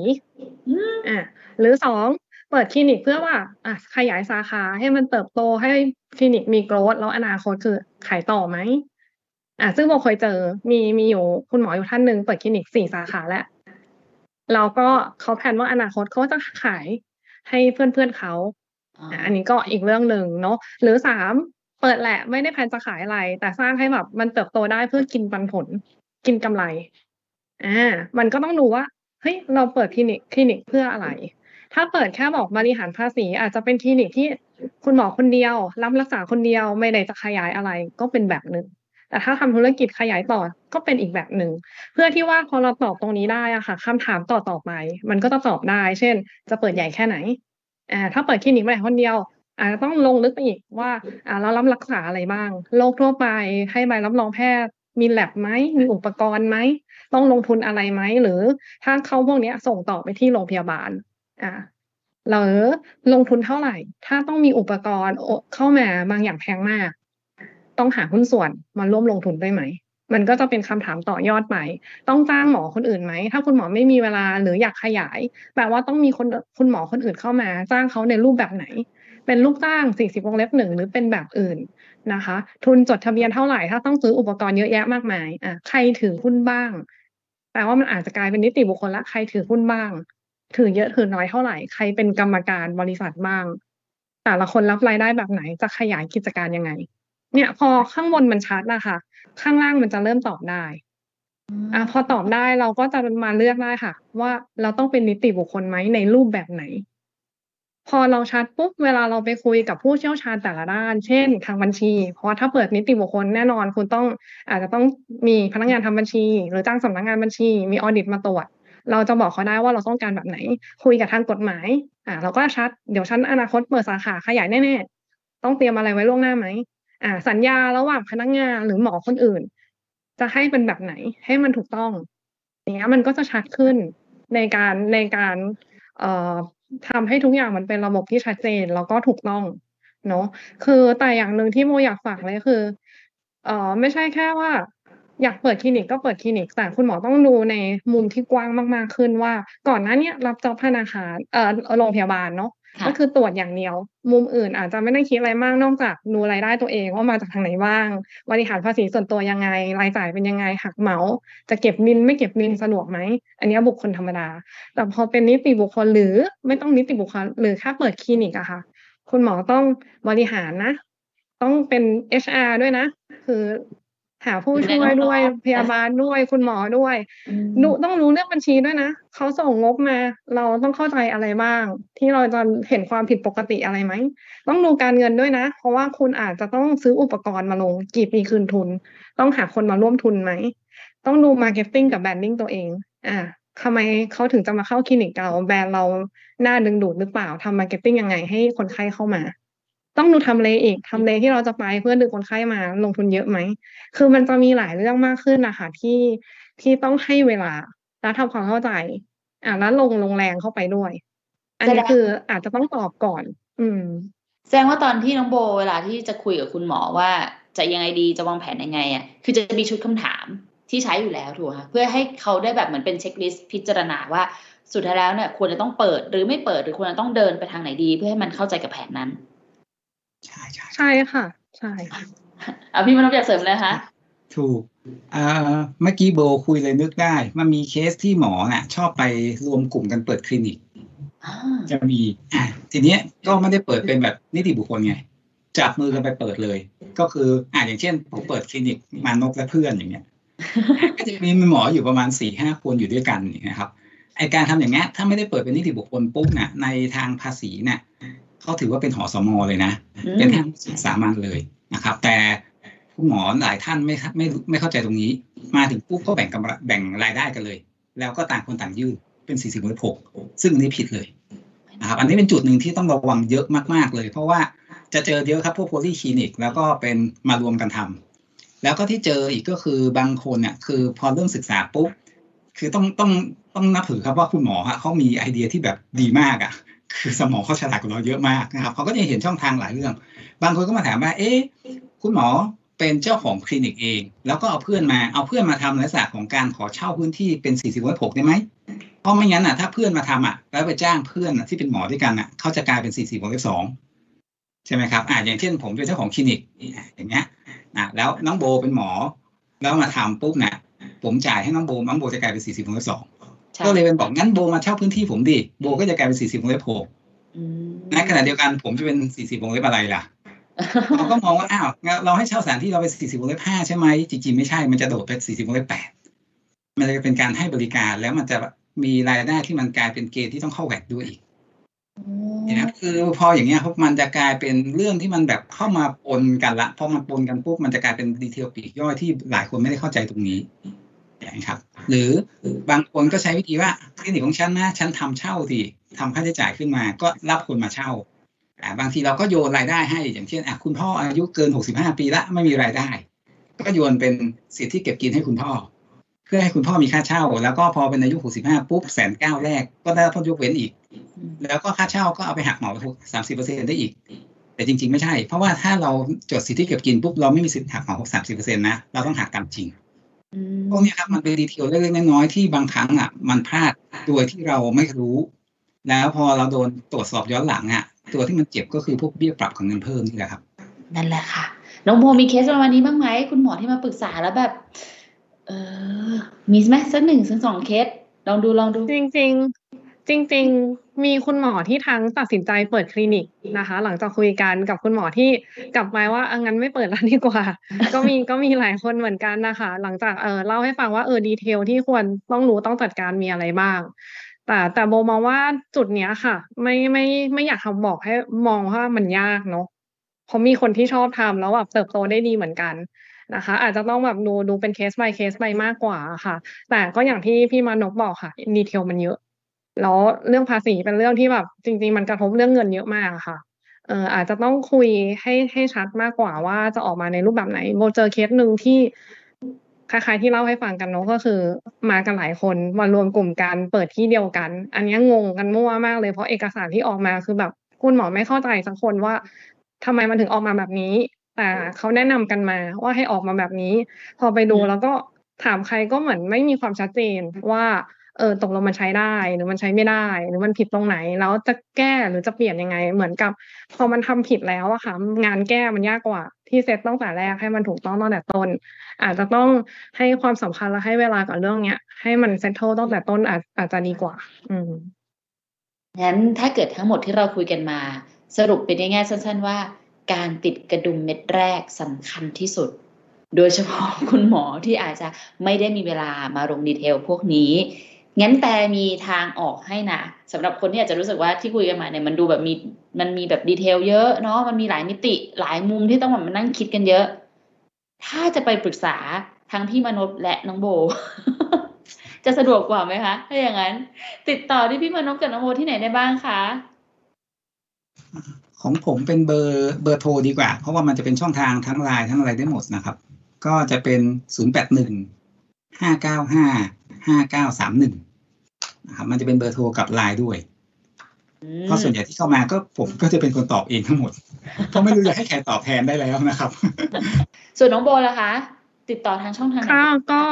อืมอะหรือสองเปิดคลินิกเพื่อว่าอะขยายสาขาให้มันเติบโตให้คลินิกมีโกรธแล้วอนาคตคือขายต่อไหมอ่าซึ่งโบเคยเจอมีมีอยู่คุณหมออยู่ท่านหนึ่งเปิดคลินิกสี่สาขาแล้วแล้วก็เขาแผนว่าอนาคตเขาจะขายให้เพื่อนเพื่อนเขาอ๋ออะอันนี้ก็อีกเรื่องหนึ่งเนาะหรือสามเปิดแหละไม่ได้แผนจะขายอะไร แต่สร้างให้แบบมันเติบโตได้เพื่อกินปันผล กินกำไรอ่ามันก็ต้องดูว่าเฮ้ยเราเปิดคลินิกคลินิกเพื่ออะไร ถ้าเปิดแค่บอกบริหารภาษี อาจจะเป็นคลินิกที่คุณหมอคนเดียวรับรักษาคนเดียวไม่ได้จะขยายอะไรก็เป็นแบบหนึ่งแต่ถ้าทำธุรกิจขยายต่อก็เป็นอีกแบบหนึ่งเพื่อที่ว่าพอเราตอบตรงนี้ได้อะค่ะคำถามต่อต่อไป มันก็จะตอบได้ เช่น จะเปิดใหญ่แค่ไหนอ่าถ้าเปิดคลินิกบริหารคนเดียวอาจจะต้องลงลึกไปอีกว่าอ่าเรารับรักษาอะไรบ้างโรคทั่วไปให้ใบรับรองแพทย์ มีแลบไหมมีอุปกรณ์ไหม ต้องลงทุนอะไรไหม หรือถ้าเขาพวกนี้ส่งต่อไปที่โรงพยาบาลอ่าหรือลงทุนเท่าไหร่ ถ้าต้องมีอุปกรณ์เข้ามาบางอย่างแพงมาก ต้องหาหุ้นส่วนมาร่วมลงทุนได้ไหม มันก็จะเป็นคำถามต่อยอดไป ต้องจ้างหมอคนอื่นไหม ถ้าคุณหมอไม่มีเวลาหรืออยากขยาย แปลว่าต้องมีคนคุณหมอคนอื่นเข้ามา จ้างเขาในรูปแบบไหน เป็นลูกจ้าง 40 วงเล็บหนึ่งหรือเป็นแบบอื่นนะคะ ทุนจดทะเบียนเท่าไหร่ ถ้าต้องซื้ออุปกรณ์เยอะแยะมากมายอะใครถือหุ้นบ้างแปลว่ามันอาจจะกลายเป็นนิติบุคคลละใครถือหุ้นบ้าง ถือเยอะถือน้อยเท่าไหร่ใครเป็นกรรมการบริษัทบ้าง แต่ละคนรับรายได้แบบไหนจะขยายกิจการยังไง เนี่ยพอข้างบนมันชัดนะคะ ข้างล่างมันจะเริ่มตอบได้อะพอตอบได้เราก็จะมาเลือกได้ค่ะ ว่าเราต้องเป็นนิติบุคคลไหมในรูปแบบไหน พอเราชัดปุ๊บเวลาเราไปคุยกับผู้เชี่ยวชาญแต่ละด้าน เช่น ทางบัญชี เพราะถ้าเปิดนิติบุคคลแน่นอนคุณต้องอาจจะต้องมีพนักงานทำบัญชี หรือจ้างสำนักงานบัญชี มีออดิตมาตรวจเราจะบอกเขาได้ว่าเราต้องการแบบไหน คุยกับทางกฎหมาย อ่า เราก็ชัด เดี๋ยวฉันอนาคตเปิดสาขาขยายแน่ๆ ต้องเตรียมอะไรไว้ล่วงหน้าไหม อ่า สัญญาระหว่างพนักงานหรือหมอคนอื่น จะให้เป็นแบบไหน ให้มันถูกต้องอย่างเงี้ยมันก็จะชัดขึ้นในการในการเอ่อ ทำให้ทุกอย่างมันเป็นระบบที่ชัดเจนแล้วก็ถูกต้องเนาะคือแต่อย่างหนึ่งที่โมอยากฝากเลยคือ เอ่อไม่ใช่แค่ว่า อยากเปิดคลินิกก็เปิดคลินิก แต่คุณหมอต้องดูในมุมที่กว้างมาก ๆ ขึ้นว่า ก่อนหน้านี้รับจอบธนาคารเอ่อโรงพยาบาลเนาะ ก็คือตรวจอย่างเดียว มุมอื่นอาจจะไม่ได้คิดอะไรมากนอกจากดูรายได้ตัวเองว่ามาจากทางไหนบ้าง บริหารภาษีส่วนตัวยังไง รายจ่ายเป็นยังไงหักเหมา จะเก็บมินไม่เก็บมินสะดวกไหม อันนี้บุคคลธรรมดา แต่พอเป็นนิติบุคคลหรือไม่ต้องนิติบุคคลหรือแค่เปิดคลินิกอะค่ะ คุณหมอต้องบริหารนะ ต้องเป็น HR ด้วยนะ คือ หาผู้ช่วยด้วยพยาบาลด้วยคุณหมอด้วยดูต้องรู้เรื่องบัญชีด้วยนะเขาส่งงบมา เราต้องเข้าใจอะไรบ้าง ที่เราจะเห็นความผิดปกติอะไรไหมต้องดูการเงินด้วยนะ เพราะว่าคุณอาจจะต้องซื้ออุปกรณ์มาลง กี่ปีคืนทุน ต้องหาคนมาร่วมทุนไหมต้องดู marketing กับ branding ตัวเอง อ่าทำไมเขาถึงจะมาเข้าคลินิกเราแบรนด์เราน่าดึงดูดหรือเปล่าทำ marketing ยังไงให้คนไข้เข้ามา ต้องดูทำเลอีกทำเลที่เราจะไปเพื่อดึงคนไข้มาลงทุนเยอะไหม คือมันจะมีหลายเรื่องมากขึ้นนะคะที่ที่ต้องให้เวลาและทำความเข้าใจ อ่าแล้วลงลงแรงเข้าไปด้วย อันนี้คืออาจจะต้องตอบก่อน อืม แสดงว่าตอนที่น้องโบ เวลาที่จะคุยกับคุณหมอว่าจะยังไงดีจะวางแผนยังไงอะคือจะมีชุดคำถามที่ใช้อยู่แล้วถูกไหมคะเพื่อให้เขาได้แบบเหมือนเป็นเช็คลิสต์พิจารณาว่าสุดท้ายแล้วเนี่ยควรจะต้องเปิดหรือไม่เปิดหรือควรจะต้องเดินไปทางไหนดี เพื่อให้มันเข้าใจกับแผนนั้น ใช่ใช่ใช่ค่ะ ใช่ค่ะอะพี่มานพอยากเสริมเลยคะถูกเอ่อเมื่อกี้โบคุยเลยนึกได้ มันมีเคสที่หมอน่ะ ชอบไปรวมกลุ่มกันเปิดคลินิกอ่าจะมีอะทีเนี้ยก็ไม่ได้เปิดเป็นแบบนิติบุคคลไง จับมือกันไปเปิดเลย ก็คืออ่าอย่างเช่นผมเปิดคลินิกมานพและเพื่อนอย่างเงี้ยก็จะมีหมออยู่ประมาณสี่ห้าคนอยู่ด้วยกันอย่างเงี้ยครับไอการทำอย่างเงี้ยถ้าไม่ได้เปิดเป็นนิติบุคคลปุ๊บเนี่ยในทางภาษีเนี่ย เขาถือว่าเป็นหอสมอเลยนะ เป็นทางสามัญเลยนะครับ แต่คุณหมอหลายท่านไม่ไม่ไม่เข้าใจตรงนี้ มาถึงปุ๊บก็แบ่งกำไรแบ่งรายได้กันเลย แล้วก็ต่างคนต่างยื่นเป็นสี่สิบหกซึ่งอันนี้ผิดเลยนะครับอันนี้เป็นจุดหนึ่งที่ต้องระวังเยอะมากๆเลย เพราะว่าจะเจอเยอะครับพวกโพลีคลินิก แล้วก็เป็นมารวมกันทำแล้วก็ที่เจออีกก็คือบางคนเนี่ยคือพอเริ่มศึกษาปุ๊บคือต้องต้องต้องนับถือครับว่าคุณหมอฮะเขามีไอเดียที่แบบดีมากอะ คือสมองเขาฉลาดกว่าเราเยอะมากนะครับเขาก็จะเห็นช่องทางหลายเรื่อง บางคนก็มาถามว่า เอ๊ะคุณหมอเป็นเจ้าของคลินิกเอง แล้วก็เอาเพื่อนมาเอาเพื่อนมาทำในลักษณะของการขอเช่าพื้นที่เป็นสี่สิบหกได้ไหมเพราะไม่งั้นอะถ้าเพื่อนมาทำอะแล้วไปจ้างเพื่อนอะที่เป็นหมอด้วยกันอะเขาจะกลายเป็นสี่สิบสองใช่ไหมครับอ่าอย่างเช่นผมเป็นเจ้าของคลินิกอย่างเงี้ยอะแล้วน้องโบเป็นหมอ แล้วมาทำปุ๊บเนี่ยผมจ่ายให้น้องโบน้องโบจะกลายเป็นสี่สิบสอง ก็เลยเป็นบอกงั้นโบมาเช่าพื้นที่ผมดิโบก็จะกลายเป็นสี่สิบวงเล็บหกอืมในขณะเดียวกันผมจะเป็นสี่สิบวงเล็บอะไรล่ะเราก็มองว่าอ้าวงั้นเราให้เช่าสถานที่เราเป็นสี่สิบวงเล็บห้าใช่ไหมจริงๆไม่ใช่มันจะโดดเป็นสี่สิบวงเล็บแปดมันจะเป็นการให้บริการแล้วมันจะมีรายได้ที่มันกลายเป็นเกณฑ์ที่ต้องเข้าแวดด้วยอีกนะครับคือพออย่างเงี้ยครับมันจะกลายเป็นเรื่องที่มันแบบเข้ามาปนกันละพอมันปนกันปุ๊บมันจะกลายเป็นดีเทลปลีกย่อยที่หลายคนไม่ได้เข้าใจตรงนี้นะครับ หรือบางคนก็ใช้วิธีว่าคลินิกของฉันนะฉันทำเช่าสิทำค่าใช้จ่ายขึ้นมา ก็รับคนมาเช่าบางทีเราก็โยนรายได้ให้ อย่างเช่นคุณพ่ออายุเกิน 65 ปีละไม่มีรายได้ ก็โยนเป็นสิทธิเก็บกินให้คุณพ่อ เพื่อให้คุณพ่อมีค่าเช่า แล้วก็พอเป็นอายุ 65 ปุ๊บแสนเก้าแรกก็ได้รับพ้นยกเว้นอีก แล้วก็ค่าเช่าก็เอาไปหักเหมาสามสิบเปอร์เซ็นได้อีก แต่จริง ๆ ไม่ใช่ เพราะว่าถ้าเราจดสิทธิเก็บกินปุ๊บเราไม่มีสิทธิหักเหมาสามสิบเปอร์เซ็นต์นะเราต้องหักตามจริง พวกเนี้ยครับมันเป็น detail เล็กๆน้อยๆที่บางครั้งอะ มันพลาดโดยที่เราไม่รู้ แล้วพอเราโดนตรวจสอบย้อนหลังอะ ตัวที่มันเจ็บก็คือพวกเบี้ยปรับของเงินเพิ่มนี่แหละครับ นั่นแหละค่ะน้องโบมีเคสประมาณนี้บ้างไหมคุณหมอที่มาปรึกษาแล้วแบบ เออ มีไหมสักหนึ่งสักสองเคสลองดูลองดู จริง ๆ จริง ๆ มีคุณหมอที่ทั้งตัดสินใจเปิดคลินิกนะคะ หลังจากคุยกันกับคุณหมอที่กลับมาว่าเอางั้นไม่เปิดแล้วดีกว่า ก็มีก็มีหลายคนเหมือนกันนะคะ หลังจากเออเล่าให้ฟังว่าเออ detail ที่ควรต้องรู้ต้องจัดการมีอะไรบ้าง แต่แต่โบมองว่าจุดเนี้ยค่ะ ไม่ไม่ไม่อยากทำบอกให้มองว่ามันยากเนาะเพราะมีคนที่ชอบทำแล้วแบบเติบโตได้ดีเหมือนกันนะคะ อาจจะต้องแบบดูดูเป็นเคส by เคสไปมากกว่าค่ะ แต่ก็อย่างที่พี่มานพบอกค่ะ detail มันเยอะ แล้วเรื่องภาษีเป็นเรื่องที่แบบจริง ๆ มันกระทบเรื่องเงินเยอะมากค่ะเอ่ออาจจะต้องคุยให้ให้ชัดมากกว่าว่าจะออกมาในรูปแบบไหนโบเจอเคสหนึ่งที่คล้ายๆที่เล่าให้ฟังกันเนาะก็คือ มากันหลายคนมารวมกลุ่มกันเปิดที่เดียวกัน อันนี้งงกันมั่วมากเลยเพราะเอกสารที่ออกมาคือแบบคุณหมอไม่เข้าใจสักคนว่าทำไมมันถึงออกมาแบบนี้ แต่เขาแนะนำกันมาว่าให้ออกมาแบบนี้ พอไปดูแล้วก็ถามใครก็เหมือนไม่มีความชัดเจนว่า เออตกลงมันใช้ได้หรือมันใช้ไม่ได้ หรือมันผิดตรงไหน แล้วจะแก้หรือจะเปลี่ยนยังไง เหมือนกับ พอมันทำผิดแล้วอะค่ะ งานแก้มันยากกว่า ที่เซตตั้งแต่แรกให้มันถูกต้องตั้งแต่ต้น อาจจะต้องให้ความสำคัญและให้เวลากับเรื่องเนี้ย ให้มัน settle ตั้งแต่ต้นอาจอาจจะดีกว่า อืมงั้นถ้าเกิดทั้งหมดที่เราคุยกันมา สรุปเป็นง่ายๆสั้น ๆ ว่า การติดกระดุมเม็ดแรกสำคัญที่สุดโดยเฉพาะคุณหมอที่อาจจะไม่ได้มีเวลามาลง detail พวกนี้ งั้นแต่มีทางออกให้นะสำหรับคนที่อาจจะรู้สึกว่าที่คุยกันมาเนี่ยมันดูแบบมีมันมีแบบดีเทลเยอะเนาะมันมีหลายมิติหลายมุมที่ต้องแบบมานั่งคิดกันเยอะ ถ้าจะไปปรึกษาทั้งพี่มนพและน้องโบ จะสะดวกกว่าไหมคะถ้าอย่างนั้น ติดต่อที่พี่มนพกับน้องโบที่ไหนได้บ้างคะของผมเป็นเบอร์เบอร์โทรดีกว่า เพราะว่ามันจะเป็นช่องทางทั้งไลน์ทั้งอะไรได้หมดนะครับ ก็จะเป็นศูนย์แปดหนึ่งห้าเก้าห้าห้าเก้าสามหนึ่ง นะครับมันจะเป็นเบอร์โทรกับไลน์ด้วยอืมเพราะส่วนใหญ่ที่เข้ามาก็ผมก็จะเป็นคนตอบเองทั้งหมดเพราะไม่รู้จะให้ใครตอบแทนได้แล้วนะครับ ส่วนน้องโบล่ะคะ ติดต่อทางช่องทางไหนค่ะก็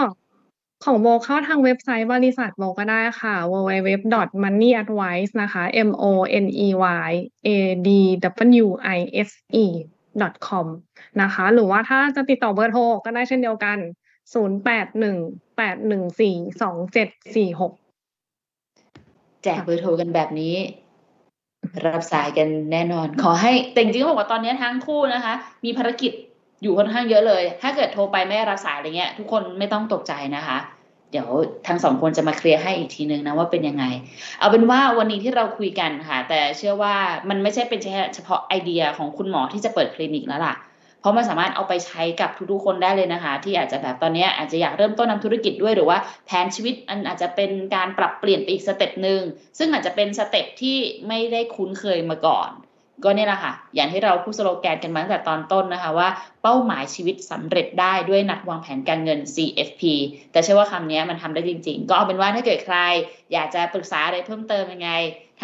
ของโบเข้าทางเว็บไซต์บริษัทโบก็ได้ค่ะ www.moneyadvice นะคะ m o n e y a d w i s e com นะคะ หรือว่าถ้าจะติดต่อเบอร์โทรก็ได้เช่นเดียวกัน 0 8 1 8 1 4 2 7 4 6 แจกเบอร์โทรกันแบบนี้ รับสายกันแน่นอน ขอให้แต่จริงๆบอกว่าตอนนี้ทั้งคู่นะคะ มีภารกิจอยู่ค่อนข้างเยอะเลย ถ้าเกิดโทรไปไม่รับสายอะไรเงี้ย ทุกคนไม่ต้องตกใจนะคะ เดี๋ยวทั้งสองคนจะมาเคลียร์ให้อีกทีนึงนะว่าเป็นยังไง เอาเป็นว่าวันนี้ที่เราคุยกันค่ะ แต่เชื่อว่ามันไม่ใช่เป็นเฉพาะไอเดียของคุณหมอที่จะเปิดคลินิกแล้วล่ะ เพราะมันสามารถเอาไปใช้กับทุกๆคนได้เลยนะคะ ที่อาจจะแบบตอนนี้อาจจะอยากเริ่มต้นทำธุรกิจด้วยหรือว่าแผนชีวิตอันอาจจะเป็นการปรับเปลี่ยนไปอีก step หนึ่งซึ่งอาจจะเป็น step ที่ไม่ได้คุ้นเคยมาก่อน ก็เนี่ยแหละค่ะ อย่างที่เราพูดสโลแกนกันมาตั้งแต่ตอนต้นนะคะว่าเป้าหมายชีวิตสำเร็จได้ด้วยนักวางแผนการเงิน CFP แต่เชื่อว่าคำนี้มันทำได้จริง ๆ ก็เอาเป็นว่าถ้าเกิดใคร อยากจะปรึกษาอะไรเพิ่มเติมยังไง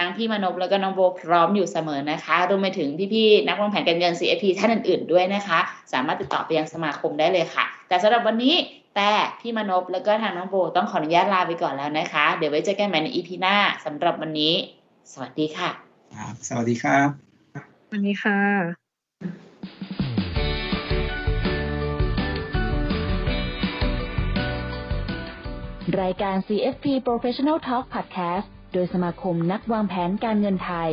ทั้งพี่มานพแล้วก็น้องโบพร้อมอยู่เสมอนะคะรวมไปถึงพี่ๆนักวางแผนการเงิน CFP ท่านอื่นๆด้วยนะคะ สามารถติดต่อไปยังสมาคมได้เลยค่ะ แต่สำหรับวันนี้แต่พี่มานพแล้วก็ทางน้องโบต้องขออนุญาตลาไปก่อนแล้วนะคะ เดี๋ยวไว้เจอกันใหม่ใน EP หน้าสำหรับวันนี้ สวัสดีค่ะครับสวัสดีครับวันนี้ค่ะรายการ CFP Professional Talk Podcast โดยสมาคมนักวางแผนการเงินไทย